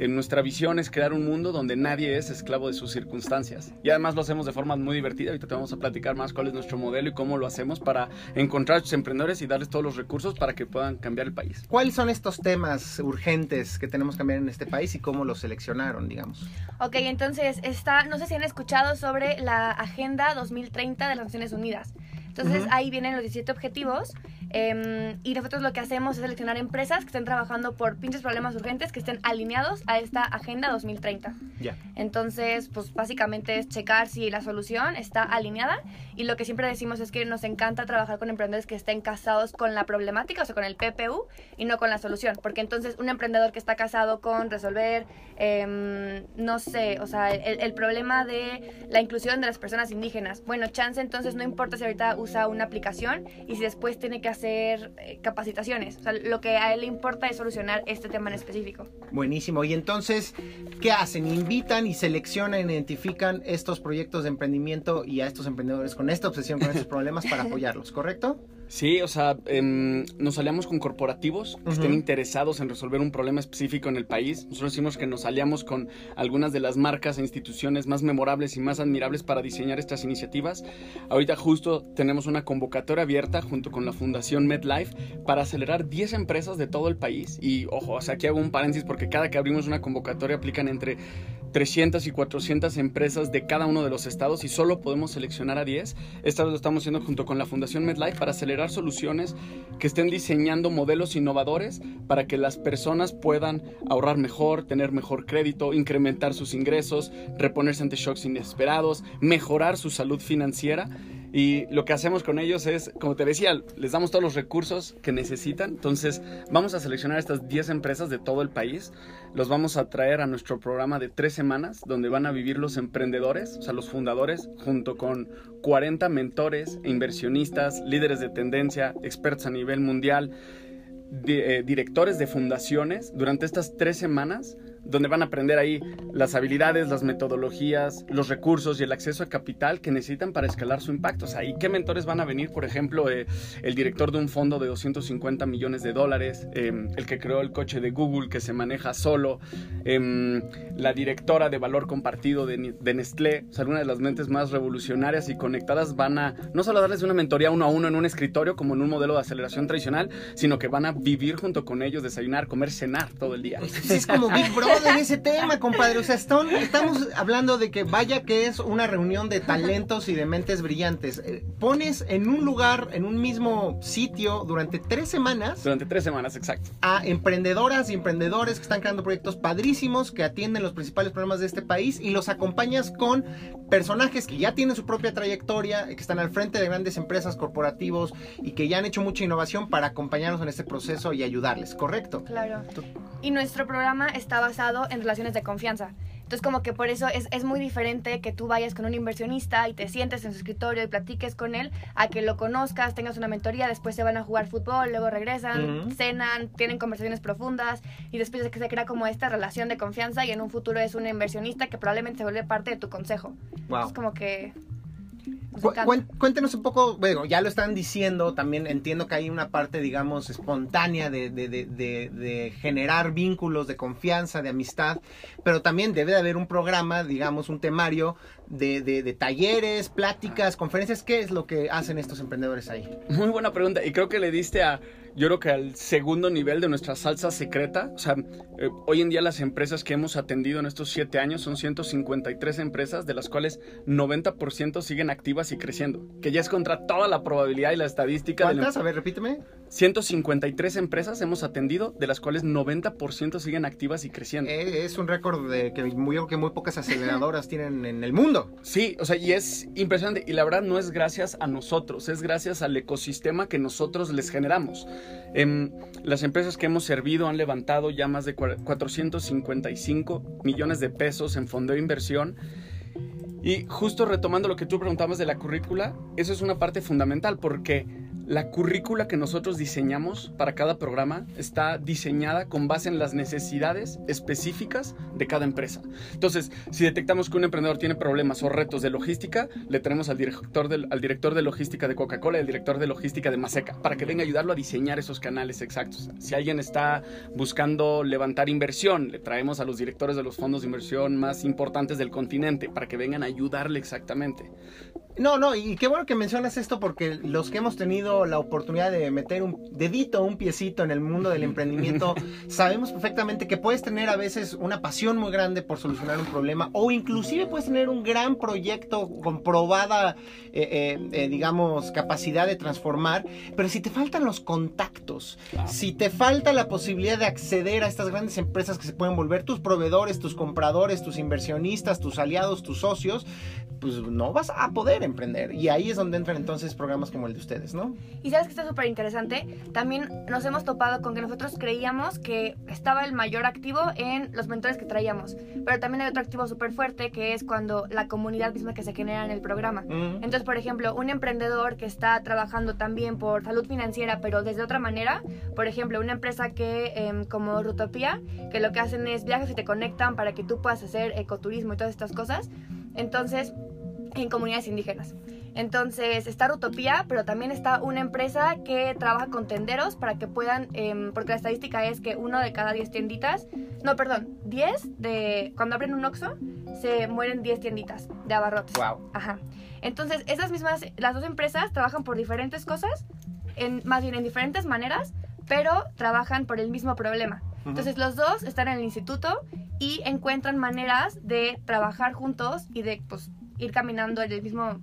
En nuestra visión es crear un mundo donde nadie es esclavo de sus circunstancias. Y además lo hacemos de forma muy divertida. Ahorita te vamos a platicar más cuál es nuestro modelo y cómo lo hacemos para encontrar a sus emprendedores y darles todos los recursos para que puedan cambiar el país. ¿Cuáles son estos temas urgentes que tenemos que cambiar en este país y cómo los seleccionaron, digamos? Ok, entonces está, no sé si han escuchado sobre la Agenda 2030 de las Naciones Unidas. Entonces Ujú. ahí vienen los 17 objetivos em, y nosotros lo que hacemos es seleccionar empresas que estén trabajando por pinches problemas urgentes que estén alineados a esta Agenda 2030. Ya. Entonces, pues básicamente es checar si la solución está alineada y lo que siempre decimos es que nos encanta trabajar con emprendedores que estén casados con la problemática, o sea, con el PPU y no con la solución, porque entonces un emprendedor que está casado con resolver, em, no sé, o sea, el, el problema de la inclusión de las personas indígenas, bueno, chance entonces no importa si ahorita usa una aplicación y si después tiene que hacer eh, capacitaciones, o sea, lo que a él le importa es solucionar este tema en específico. Buenísimo. Y entonces, ¿qué hacen? Invitan y seleccionan, identifican estos proyectos de emprendimiento y a estos emprendedores con esta obsesión con estos problemas para apoyarlos, ¿correcto? Sí, o sea, em, nos aliamos con corporativos que estén interesados en resolver un problema específico en el país. Nosotros decimos que nos aliamos con algunas de las marcas e instituciones más memorables y más admirables para diseñar estas iniciativas. Ahorita justo tenemos una convocatoria abierta junto con la Fundación MedLife para acelerar 10 empresas de todo el país. Y ojo, o sea, aquí hago un paréntesis porque cada que abrimos una convocatoria aplican entre 300 y 400 empresas de cada uno de los estados y solo podemos seleccionar a 10. Esta lo estamos haciendo junto con la Fundación MedLife para acelerar soluciones que estén diseñando modelos innovadores para que las personas puedan ahorrar mejor, tener mejor crédito, incrementar sus ingresos, reponerse ante shocks inesperados, mejorar su salud financiera. Y lo que hacemos con ellos es, como te decía, les damos todos los recursos que necesitan. Entonces, vamos a seleccionar estas 10 empresas de todo el país. Los vamos a traer a nuestro programa de tres semanas, donde van a vivir los emprendedores, o sea, los fundadores, junto con 40 mentores, inversionistas, líderes de tendencia, expertos a nivel mundial, di- eh, directores de fundaciones. Durante estas tres semanas donde van a aprender ahí las habilidades, las metodologías, los recursos y el acceso a capital que necesitan para escalar su impacto. O sea, ¿y qué mentores van a venir? Por ejemplo, eh, el director de un fondo de 250 millones de dólares, em, el que creó el coche de Google que se maneja solo, em, la directora de valor compartido de, de Nestlé, o sea, una de las mentes más revolucionarias y conectadas van a no solo darles una mentoría uno a uno en un escritorio como en un modelo de aceleración tradicional, sino que van a vivir junto con ellos, desayunar, comer, cenar todo el día. Es como ese tema, compadre. O sea, estamos hablando de que vaya que es una reunión de talentos y de mentes brillantes. Eh, pones en un lugar, en un mismo sitio, durante tres semanas. Durante tres semanas, exacto. A emprendedoras y emprendedores que están creando proyectos padrísimos, que atienden los principales problemas de este país y los acompañas con personajes que ya tienen su propia trayectoria, que están al frente de grandes empresas, corporativos y que ya han hecho mucha innovación para acompañarnos en este proceso y ayudarles, ¿correcto? Claro. Y nuestro programa está basado en relaciones de confianza. Entonces como que por eso es, es, muy diferente que tú vayas con un inversionista y te sientes en su escritorio y platiques con él, a que lo conozcas, tengas una mentoría, después se van a jugar fútbol, luego regresan, cenan, tienen conversaciones profundas y después de que se crea como esta relación de confianza y en un futuro es un inversionista que probablemente se vuelve parte de tu consejo. Wow. Es como que cuéntenos un poco, bueno, ya lo están diciendo, también entiendo que hay una parte, digamos, espontánea de, de, de, generar vínculos de confianza, de amistad, pero también debe de haber un programa, digamos, un temario de, talleres, pláticas, conferencias. ¿Qué es lo que hacen estos emprendedores ahí? Muy buena pregunta, y creo que le diste a yo creo que al segundo nivel de nuestra salsa secreta. O sea, eh, hoy en día las empresas que hemos atendido en estos siete años son 153 empresas, de las cuales 90% siguen activas y creciendo, que ya es contra toda la probabilidad y la estadística. ¿Cuántas? A ver, repíteme. 153 empresas hemos atendido, de las cuales 90% siguen activas y creciendo. Eh, es un récord de que muy, que muy pocas aceleradoras tienen en el mundo. Sí, o sea, y es impresionante. Y la verdad no es gracias a nosotros, es gracias al ecosistema que nosotros les generamos. Em, las empresas que hemos servido han levantado ya más de 455 millones de pesos en fondo de inversión. Y justo retomando lo que tú preguntabas de la currícula, eso es una parte fundamental porque la currícula que nosotros diseñamos para cada programa está diseñada con base en las necesidades específicas de cada empresa. Entonces, si detectamos que un emprendedor tiene problemas o retos de logística, le traemos al director de, al director de logística de Coca-Cola y al director de logística de Maseca para que venga a ayudarlo a diseñar esos canales exactos. Si alguien está buscando levantar inversión, le traemos a los directores de los fondos de inversión más importantes del continente para que vengan a ayudarle exactamente. No, no, y qué bueno que mencionas esto porque los que hemos tenido la oportunidad de meter un dedito, un piecito en el mundo del emprendimiento, sabemos perfectamente que puedes tener a veces una pasión muy grande por solucionar un problema o inclusive puedes tener un gran proyecto comprobada, eh, eh, eh, digamos, capacidad de transformar, pero si te faltan los contactos, si te falta la posibilidad de acceder a estas grandes empresas que se pueden volver tus proveedores, tus compradores, tus inversionistas, tus aliados, tus socios, pues no vas a poder emprender. Y ahí es donde entran entonces programas como el de ustedes, ¿no? Y sabes que está súper interesante. También nos hemos topado con que nosotros creíamos que estaba el mayor activo en los mentores que traíamos. Pero también hay otro activo súper fuerte que es cuando la comunidad misma que se genera en el programa. Entonces, por ejemplo, un emprendedor que está trabajando también por salud financiera, pero desde otra manera, por ejemplo, una empresa que em, como Rutopía, que lo que hacen es viajes y te conectan para que tú puedas hacer ecoturismo y todas estas cosas. Entonces, en comunidades indígenas. Entonces está Utopía, pero también está una empresa que trabaja con tenderos para que puedan, em, porque la estadística es que uno de cada 10 tienditas, no, perdón, 10 de, cuando abren un Oxxo, se mueren 10 tienditas de abarrotes. Wow. Ajá. Entonces, esas mismas, las dos empresas trabajan por diferentes cosas, en, más bien en diferentes maneras, pero trabajan por el mismo problema. Entonces, los dos están en el instituto y encuentran maneras de trabajar juntos y de, pues, ir caminando en el mismo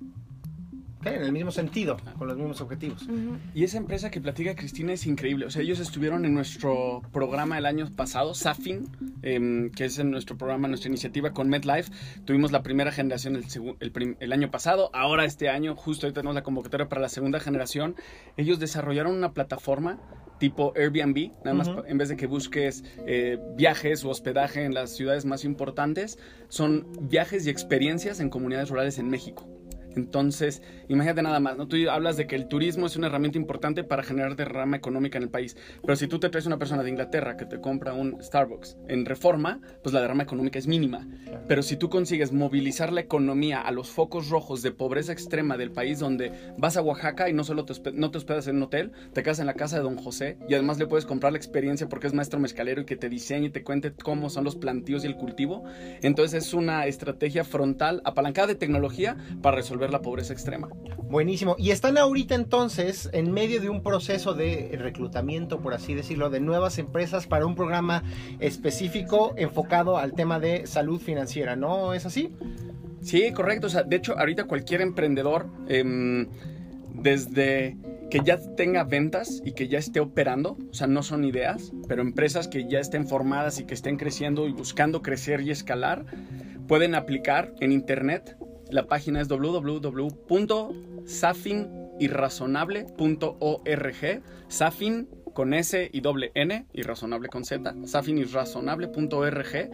en el mismo sentido, con los mismos objetivos. Y esa empresa que platica Cristina es increíble. O sea, ellos estuvieron en nuestro programa el año pasado, Safin, em, que es en nuestro programa, nuestra iniciativa con MedLife. Tuvimos la primera generación el, el, año pasado. Ahora, este año, justo hoy tenemos la convocatoria para la segunda generación. Ellos desarrollaron una plataforma tipo Airbnb, nada más en vez de que busques eh, viajes o hospedaje en las ciudades más importantes, son viajes y experiencias en comunidades rurales en México. Entonces, imagínate nada más, ¿no? Tú hablas de que el turismo es una herramienta importante para generar derrama económica en el país, pero si tú te traes una persona de Inglaterra que te compra un Starbucks en reforma, pues la derrama económica es mínima. Pero si tú consigues movilizar la economía a los focos rojos de pobreza extrema del país, donde vas a Oaxaca y no solo te, no te hospedas en un hotel, te quedas en la casa de don José y además le puedes comprar la experiencia porque es maestro mezcalero y que te diseñe y te cuente cómo son los plantíos y el cultivo. Entonces es una estrategia frontal apalancada de tecnología para resolver la pobreza extrema. Buenísimo. Y están ahorita entonces en medio de un proceso de reclutamiento, por así decirlo, de nuevas empresas para un programa específico enfocado al tema de salud financiera, ¿no? ¿Es así? Sí, correcto. O sea, de hecho, ahorita cualquier emprendedor, em, desde que ya tenga ventas y que ya esté operando, o sea, no son ideas, pero empresas que ya estén formadas y que estén creciendo y buscando crecer y escalar, pueden aplicar en internet. La página es www.safinirrazonable.org. Safin con S y doble N, irrazonable con Z, safinirrazonable.org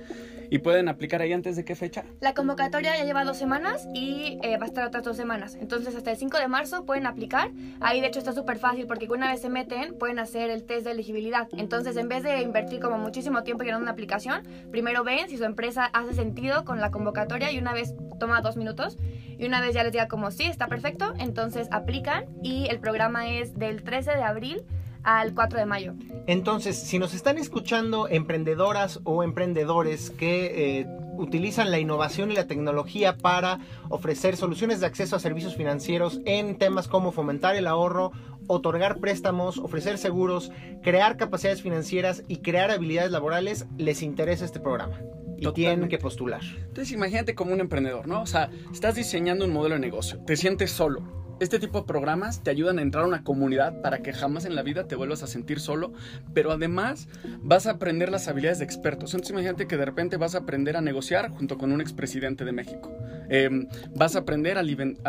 ¿Y pueden aplicar ahí antes de qué fecha? La convocatoria ya lleva dos semanas y eh, va a estar otras dos semanas. Entonces, hasta el 5 de marzo pueden aplicar. Ahí, de hecho, está súper fácil porque una vez se meten, pueden hacer el test de elegibilidad. Entonces, en vez de invertir como muchísimo tiempo llenando una aplicación, primero ven si su empresa hace sentido con la convocatoria y una vez toma dos minutos y una vez ya les diga como sí, está perfecto, entonces aplican y el programa es del 13 de abril al 4 de mayo. Entonces, si nos están escuchando emprendedoras o emprendedores que eh, utilizan la innovación y la tecnología para ofrecer soluciones de acceso a servicios financieros en temas como fomentar el ahorro, otorgar préstamos, ofrecer seguros, crear capacidades financieras y crear habilidades laborales, les interesa este programa. Y tienen que postular. Entonces imagínate como un emprendedor, ¿no? O sea, estás diseñando un modelo de negocio, te sientes solo, este tipo de programas te ayudan a entrar a una comunidad para que jamás en la vida te vuelvas a sentir solo, pero además vas a aprender las habilidades de expertos. Entonces imagínate que de repente vas a aprender a negociar junto con un expresidente de México. Em, vas a aprender a,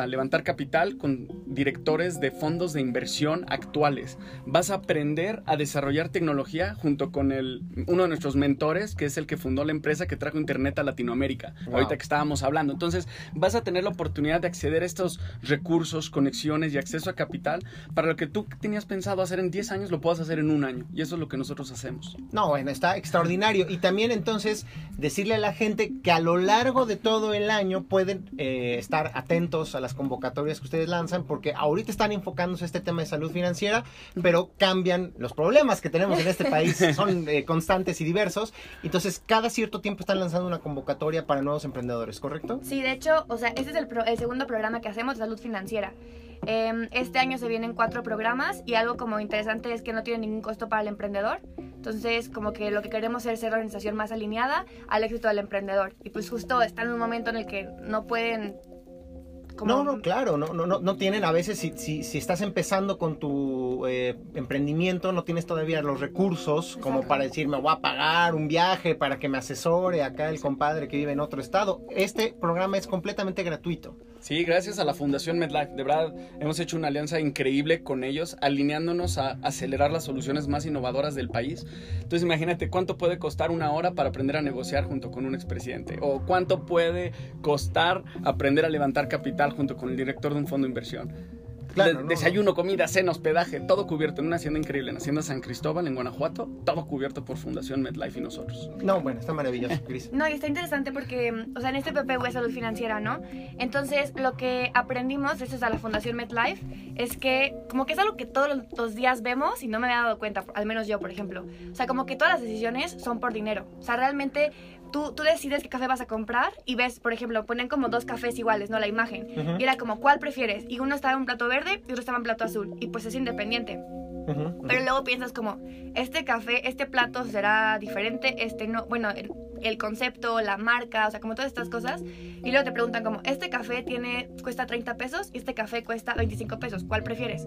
levantar capital con directores de fondos de inversión actuales. Vas a aprender a desarrollar tecnología junto con el, uno de nuestros mentores, que es el que fundó la empresa que trajo Internet a Latinoamérica, ahorita que estábamos hablando. Entonces vas a tener la oportunidad de acceder a estos recursos conexiones y acceso a capital para lo que tú tenías pensado hacer en 10 años lo puedas hacer en un año. Y eso es lo que nosotros hacemos. No, bueno, está extraordinario. Y también entonces decirle a la gente que a lo largo de todo el año pueden eh, estar atentos a las convocatorias que ustedes lanzan porque ahorita están enfocándose a este tema de salud financiera, pero cambian los problemas que tenemos en este país, son eh, constantes y diversos. Entonces, cada cierto tiempo están lanzando una convocatoria para nuevos emprendedores, ¿correcto? Sí, de hecho, o sea, este es el, el segundo programa que hacemos de salud financiera. Em, este año se vienen cuatro programas y algo como interesante es que no tiene ningún costo para el emprendedor. Entonces, como que lo que queremos es ser la organización más alineada al éxito del emprendedor. Y pues justo están en un momento en el que no pueden no, no, claro, no, no, no, tienen a veces, si, si, estás empezando con tu eh, emprendimiento, no tienes todavía los recursos como para decir, me voy a pagar un viaje para que me asesore acá el compadre que vive en otro estado. Este programa es completamente gratuito. Sí, gracias a la Fundación MedLife. De verdad, hemos hecho una alianza increíble con ellos, alineándonos a acelerar las soluciones más innovadoras del país. Entonces, imagínate cuánto puede costar una hora para aprender a negociar junto con un expresidente, o cuánto puede costar aprender a levantar capital junto con el director de un fondo de inversión desayuno, comida, cena, hospedaje, todo cubierto en una hacienda increíble, en Hacienda San Cristóbal, en Guanajuato, todo cubierto por Fundación MedLife y nosotros. No, bueno, está maravilloso, Cris. no, y está interesante porque, o sea, en este PPU es salud financiera, ¿no? Entonces, lo que aprendimos, es a la Fundación MedLife, es que como que es algo que todos los días vemos y no me había dado cuenta, al menos yo, por ejemplo. O sea, como que todas las decisiones son por dinero. O sea, realmente Tú, tú, decides qué café vas a comprar y ves, por ejemplo, ponen como dos cafés iguales, ¿no? La imagen. Y era como, ¿cuál prefieres? Y uno estaba en un plato verde y otro estaba en plato azul. Y pues es independiente. Pero luego piensas como, este café, este plato será diferente, este no, bueno, el, concepto, la marca, o sea, como todas estas cosas. Y luego te preguntan como, este café tiene, cuesta 30 pesos y este café cuesta 25 pesos, ¿cuál prefieres?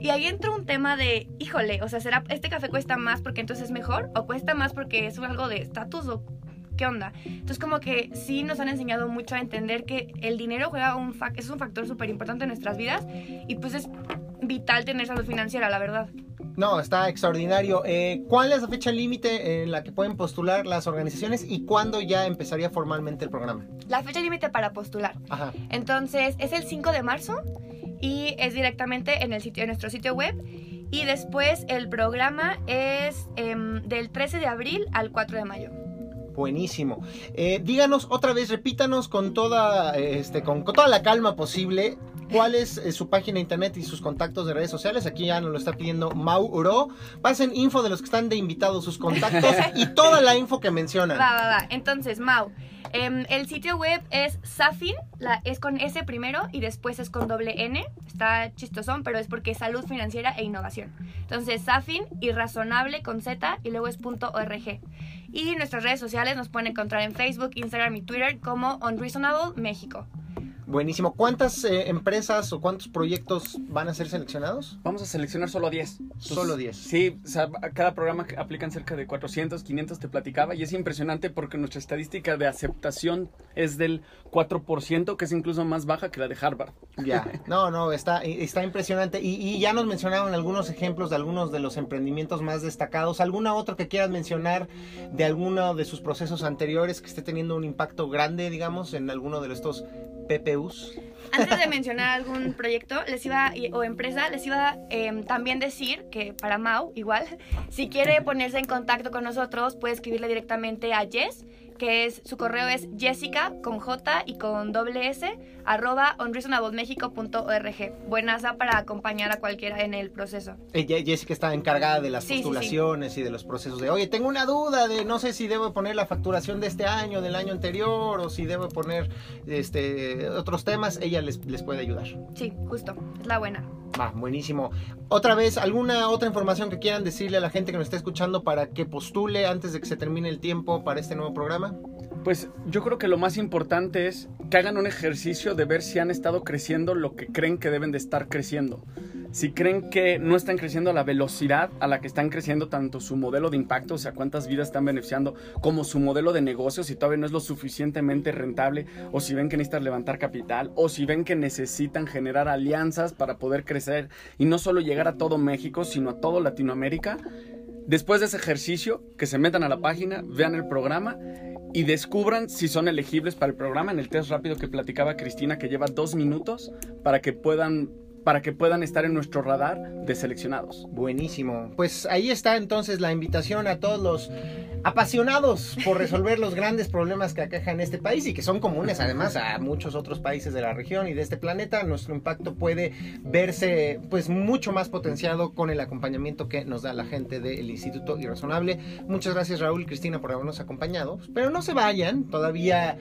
Y ahí entra un tema de, híjole, o sea, ¿será este café cuesta más porque entonces es mejor? ¿O cuesta más porque es algo de estatus? ¿O qué onda? Entonces como que sí nos han enseñado mucho a entender que el dinero juega un es un factor súper importante en nuestras vidas y pues es vital tener salud financiera, la verdad. No, está extraordinario. Eh, ¿Cuál es la fecha límite en la que pueden postular las organizaciones y cuándo ya empezaría formalmente el programa? La fecha límite para postular. Ajá. Entonces, es el 5 de marzo y es directamente en, el sitio, en nuestro sitio web. Y después el programa es em, del 13 de abril al 4 de mayo. Buenísimo. Eh, díganos otra vez, repítanos con toda, este, con, con toda la calma posible cuál es eh, su página de internet y sus contactos de redes sociales. Aquí ya nos lo está pidiendo Mauro. Pasen info de los que están de invitados, sus contactos y toda la info que mencionan. Va, va, va. Entonces, Mau, em, el sitio web es Safin, la, es con S primero y después es con doble N. Está chistosón, pero es porque es salud financiera e innovación. Entonces, Safin y razonable con Z y luego es punto .org. Y nuestras redes sociales nos pueden encontrar en Facebook, Instagram y Twitter como Unreasonable México. Buenísimo. ¿Cuántas eh, empresas o cuántos proyectos van a ser seleccionados? Vamos a seleccionar solo 10. Solo 10. Sí, o sea, a cada programa aplican cerca de 400, 500 te platicaba y es impresionante porque nuestra estadística de aceptación es del 4%, que es incluso más baja que la de Harvard. Ya, no, no, está, está impresionante. Y, y ya nos mencionaron algunos ejemplos de algunos de los emprendimientos más destacados. ¿Alguna otra que quieras mencionar de alguno de sus procesos anteriores que esté teniendo un impacto grande, digamos, en alguno de estos Antes de mencionar algún proyecto les iba o empresa, les iba eh, también decir que para Mau, igual, si quiere ponerse en contacto con nosotros, puede escribirle directamente a Jess que es su correo es jessica con j y con doble s arroba unreasonablemexico.org. Buenaza para acompañar a cualquiera en el proceso. Ella, Jessica está encargada de las Sí, sí, sí. postulaciones y de los procesos de, oye, tengo una duda de no sé si debo poner la facturación de este año, del año anterior, o si debo poner este otros temas, ella les, les puede ayudar. Sí, justo, es la buena. Va, buenísimo. Otra vez, ¿alguna otra información que quieran decirle a la gente que nos está escuchando para que postule antes de que se termine el tiempo para este nuevo programa? Pues yo creo que lo más importante es que hagan un ejercicio de ver si han estado creciendo lo que creen que deben de estar creciendo. Si creen que no están creciendo a la velocidad a la que están creciendo tanto su modelo de impacto, o sea, cuántas vidas están beneficiando, como su modelo de negocio, si todavía no es lo suficientemente rentable, o si ven que necesitan levantar capital, o si ven que necesitan generar alianzas para poder crecer y no solo llegar a todo México, sino a todo Latinoamérica. Después de ese ejercicio, que se metan a la página, vean el programa y descubran si son elegibles para el programa en el test rápido que platicaba Cristina, que lleva dos minutos para que puedan para que puedan estar en nuestro radar de seleccionados. Buenísimo. Pues ahí está entonces la invitación a todos los apasionados por resolver los grandes problemas que aquejan este país y que son comunes además a muchos otros países de la región y de este planeta. Nuestro impacto puede verse pues mucho más potenciado con el acompañamiento que nos da la gente del Instituto Irrazonable. Muchas gracias Raúl y Cristina por habernos acompañado. Pero no se vayan, todavía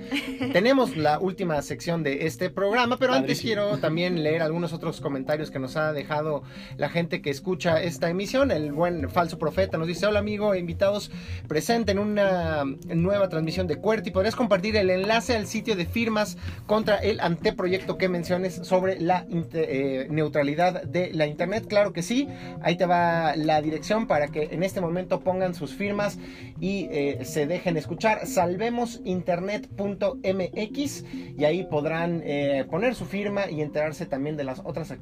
tenemos la última sección de este programa, pero antes quiero también leer algunos otros comentarios que nos ha dejado la gente que escucha esta emisión. El buen falso profeta nos dice, hola amigo, invitados presente en una nueva transmisión de QWERTY. ¿Podrías compartir el enlace al sitio de firmas contra el anteproyecto que menciones sobre la eh, neutralidad de la Internet? Claro que sí. Ahí te va la dirección para que en este momento pongan sus firmas y eh, se dejen escuchar. Salvemosinternet.mx y ahí podrán eh, poner su firma y enterarse también de las otras actividades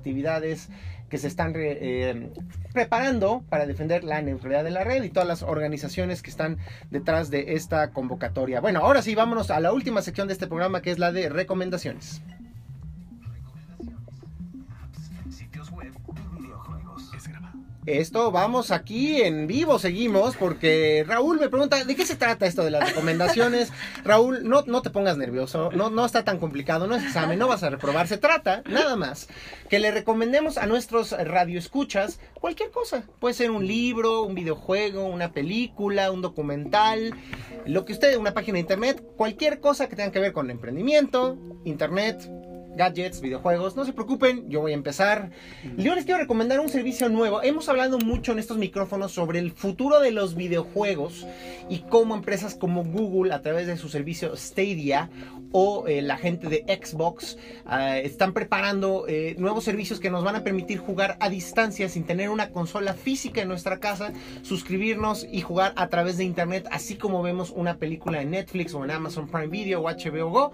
que se están eh, preparando para defender la neutralidad de la red y todas las organizaciones que están detrás de esta convocatoria. Bueno, ahora sí, vámonos a la última sección de este programa que es la de recomendaciones. Esto vamos aquí en vivo, seguimos, porque Raúl me pregunta, ¿de qué se trata esto de las recomendaciones? Raúl, no, no te pongas nervioso, no, no está tan complicado, no es examen, no vas a reprobar, se trata nada más que le recomendemos a nuestros radioescuchas cualquier cosa. Puede ser un libro, un videojuego, una película, un documental, lo que usted, una página de internet, cualquier cosa que tenga que ver con emprendimiento, internet, gadgets, videojuegos. No se preocupen, yo voy a empezar. Yo les quiero recomendar un servicio nuevo. Hemos hablado mucho en estos micrófonos sobre el futuro de los videojuegos y cómo empresas como Google, a través de su servicio Stadia, o eh, la gente de Xbox ah, están preparando eh, nuevos servicios que nos van a permitir jugar a distancia sin tener una consola física en nuestra casa, suscribirnos y jugar a través de internet, así como vemos una película en Netflix o en Amazon Prime Video o HBO Go,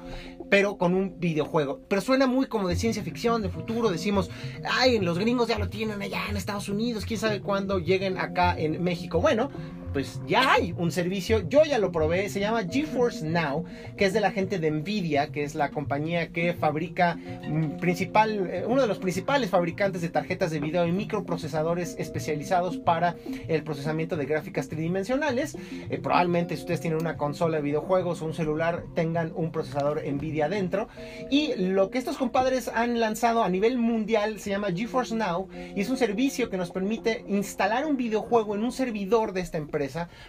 pero con un videojuego. Pero suena muy como de ciencia ficción, de futuro. Decimos, ay, los gringos ya lo tienen allá en Estados Unidos, quién sabe cuándo lleguen acá en México. Bueno, pues ya hay un servicio, yo ya lo probé, se llama GeForce Now, que es de la gente de Nvidia, que es la compañía que fabrica mm, principal, eh, uno de los principales fabricantes de tarjetas de video y microprocesadores especializados para el procesamiento de gráficas tridimensionales. Eh, probablemente si ustedes tienen una consola de videojuegos o un celular tengan un procesador Nvidia dentro. Y lo que estos compadres han lanzado a nivel mundial se llama GeForce Now y es un servicio que nos permite instalar un videojuego en un servidor de esta empresa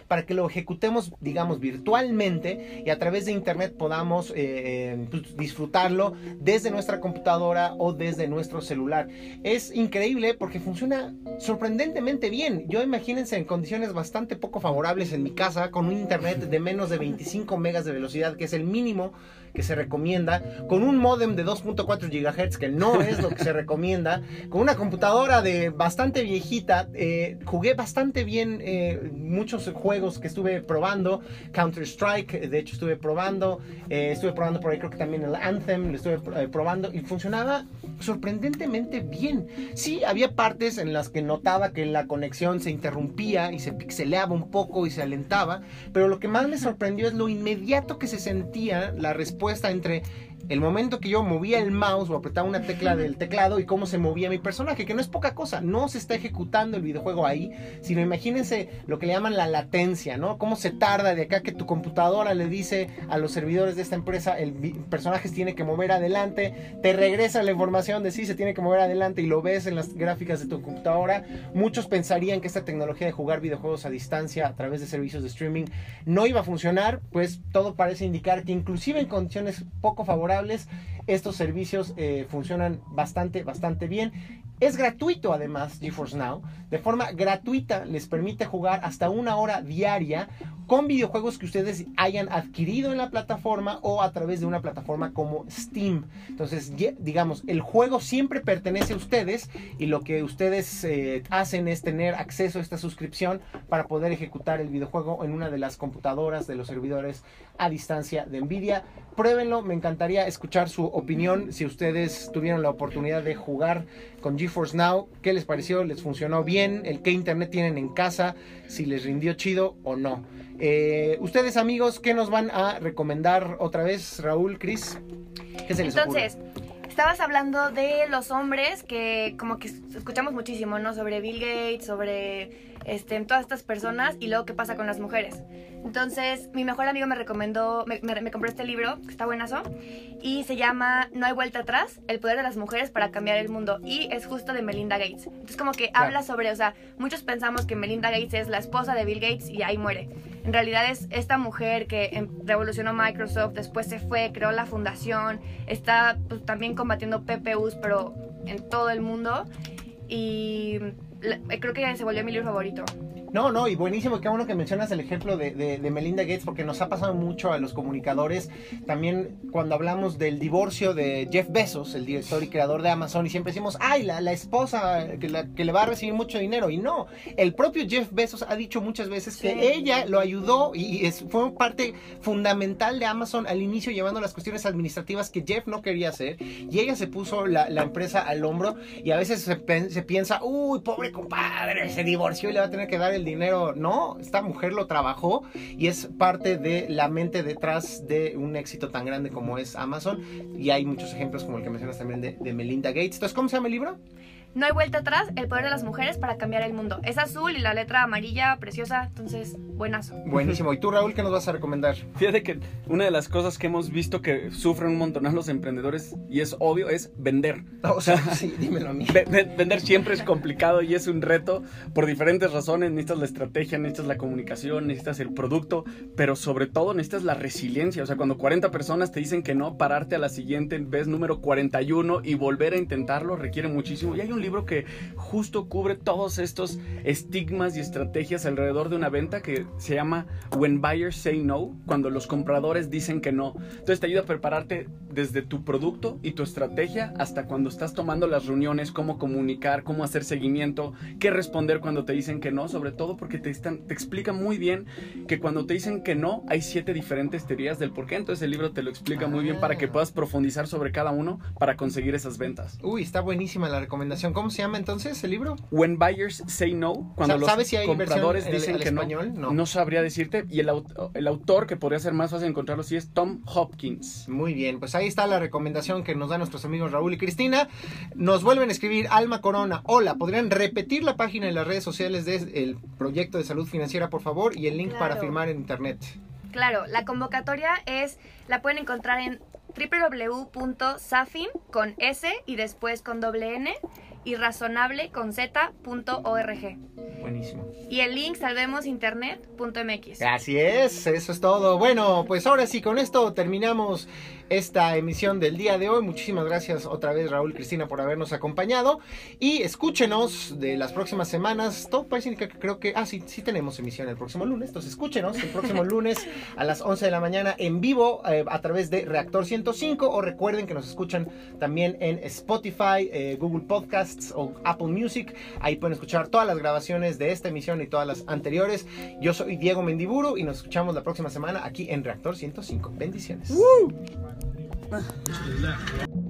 para que lo ejecutemos, digamos, virtualmente y a través de internet podamos eh, pues, disfrutarlo desde nuestra computadora o desde nuestro celular. Es increíble porque funciona sorprendentemente bien. Yo imagínense en condiciones bastante poco favorables en mi casa con un internet de menos de 25 megas de velocidad, que es el mínimo que se recomienda, con un modem de 2.4 GHz, que no es lo que se recomienda, con una computadora de bastante viejita, eh, jugué bastante bien eh, muchos juegos que estuve probando, Counter-Strike, de hecho estuve probando, eh, estuve probando por ahí creo que también el Anthem, lo estuve probando y funcionaba sorprendentemente bien. Sí, había partes en las que notaba que la conexión se interrumpía y se pixeleaba un poco y se alentaba, pero lo que más me sorprendió es lo inmediato que se sentía la respuesta entre el momento que yo movía el mouse o apretaba una tecla del teclado y cómo se movía mi personaje, que no es poca cosa, no se está ejecutando el videojuego ahí, sino imagínense lo que le llaman la latencia, ¿no? Cómo se tarda de acá que tu computadora le dice a los servidores de esta empresa, el personaje tiene que mover adelante, te regresa la información de sí, se tiene que mover adelante y lo ves en las gráficas de tu computadora. Muchos pensarían que esta tecnología de jugar videojuegos a distancia a través de servicios de streaming no iba a funcionar, pues todo parece indicar que inclusive en condiciones poco favorables, estos servicios eh, funcionan bastante, bastante bien. Es gratuito además GeForce Now. De forma gratuita les permite jugar hasta una hora diaria con videojuegos que ustedes hayan adquirido en la plataforma o a través de una plataforma como Steam. Entonces, digamos, el juego siempre pertenece a ustedes y lo que ustedes eh, hacen es tener acceso a esta suscripción para poder ejecutar el videojuego en una de las computadoras de los servidores a distancia de Nvidia. Pruébenlo, me encantaría escuchar su opinión si ustedes tuvieron la oportunidad de jugar con GeForce Now. ¿Qué les pareció? ¿Les funcionó bien? ¿El qué internet tienen en casa? ¿Si les rindió chido o no? Eh, ustedes amigos, ¿qué nos van a recomendar otra vez, Raúl, Cris? ¿Qué se les Entonces, estabas hablando de los hombres que como que escuchamos muchísimo, ¿no? Sobre Bill Gates, sobre este, todas estas personas y luego qué pasa con las mujeres. Entonces, mi mejor amigo me recomendó, me, me, compró este libro, que está buenazo, y se llama No hay vuelta atrás, el poder de las mujeres para cambiar el mundo, y es justo de Melinda Gates. Entonces, como que habla sobre, o sea, muchos pensamos que Melinda Gates es la esposa de Bill Gates y ahí muere. En realidad es esta mujer que em, revolucionó Microsoft, después se fue, creó la fundación, está pues, también combatiendo PPUs, pero en todo el mundo. Y creo que se volvió mi libro favorito. No, no, y buenísimo, qué bueno que mencionas el ejemplo de, de, Melinda Gates, porque nos ha pasado mucho a los comunicadores, también cuando hablamos del divorcio de Jeff Bezos, el director y creador de Amazon, y siempre decimos, ay, la, la esposa que, que, le va a recibir mucho dinero, y no, el propio Jeff Bezos ha dicho muchas veces que ella lo ayudó y es, fue parte fundamental de Amazon al inicio, llevando las cuestiones administrativas que Jeff no quería hacer, y ella se puso la, la empresa al hombro, y a veces se, se piensa, uy, pobre compadre, se divorció y le va a tener que dar el dinero. No, esta mujer lo trabajó y es parte de la mente detrás de un éxito tan grande como es Amazon. Y hay muchos ejemplos como el que mencionas también de, Melinda Gates. Entonces, ¿cómo se llama el libro? No hay vuelta atrás, el poder de las mujeres para cambiar el mundo. Es azul y la letra amarilla, preciosa, entonces buenazo. Buenísimo. ¿Y tú, Raúl, qué nos vas a recomendar? Fíjate que una de las cosas que hemos visto que sufren un montón los emprendedores, y es obvio, es vender. O sea, sí, dímelo a mí. Vender siempre es complicado y es un reto por diferentes razones. Necesitas la estrategia, necesitas la comunicación, necesitas el producto, pero sobre todo necesitas la resiliencia. O sea, cuando 40 personas te dicen que no, pararte a la siguiente vez número 41 y volver a intentarlo requiere muchísimo. Y hay un libro que justo cubre todos estos estigmas y estrategias alrededor de una venta que se llama When Buyers Say No, cuando los compradores dicen que no. Entonces te ayuda a prepararte desde tu producto y tu estrategia hasta cuando estás tomando las reuniones, cómo comunicar, cómo hacer seguimiento, qué responder cuando te dicen que no, sobre todo porque te, están, te explica muy bien que cuando te dicen que no hay siete diferentes teorías del por qué. Entonces el libro te lo explica muy bien para que puedas profundizar sobre cada uno para conseguir esas ventas. Uy, está buenísima la recomendación. ¿Cómo se llama entonces el libro? When Buyers Say No, cuando los ¿Sabes si hay compradores versión dicen en que español? no, No. no sabría decirte. Y el, el autor que podría ser más fácil encontrarlo sí es Tom Hopkins. Muy bien, pues ahí está la recomendación que nos dan nuestros amigos Raúl y Cristina. Nos vuelven a escribir Alma Corona. Hola, ¿podrían repetir la página en las redes sociales del proyecto de salud financiera, por favor? Y el link para firmar en internet. Claro, la convocatoria es, la pueden encontrar en www.safin con S y después con doble N y razonable con Z.org. Buenísimo. Y el link salvemosinternet.mx. Así es, eso es todo. Bueno, pues ahora sí, con esto terminamos esta emisión del día de hoy. Muchísimas gracias otra vez Raúl y Cristina por habernos acompañado. Y escúchenos de las próximas semanas. Todo parece que creo que... Ah, sí, sí tenemos emisión el próximo lunes. Entonces escúchenos el próximo lunes a las 11 de la mañana en vivo eh, a través de Reactor 105. O recuerden que nos escuchan también en Spotify, eh, Google Podcasts o Apple Music. Ahí pueden escuchar todas las grabaciones de esta emisión y todas las anteriores. Yo soy Diego Mendiburu y nos escuchamos la próxima semana aquí en Reactor 105. Bendiciones. left.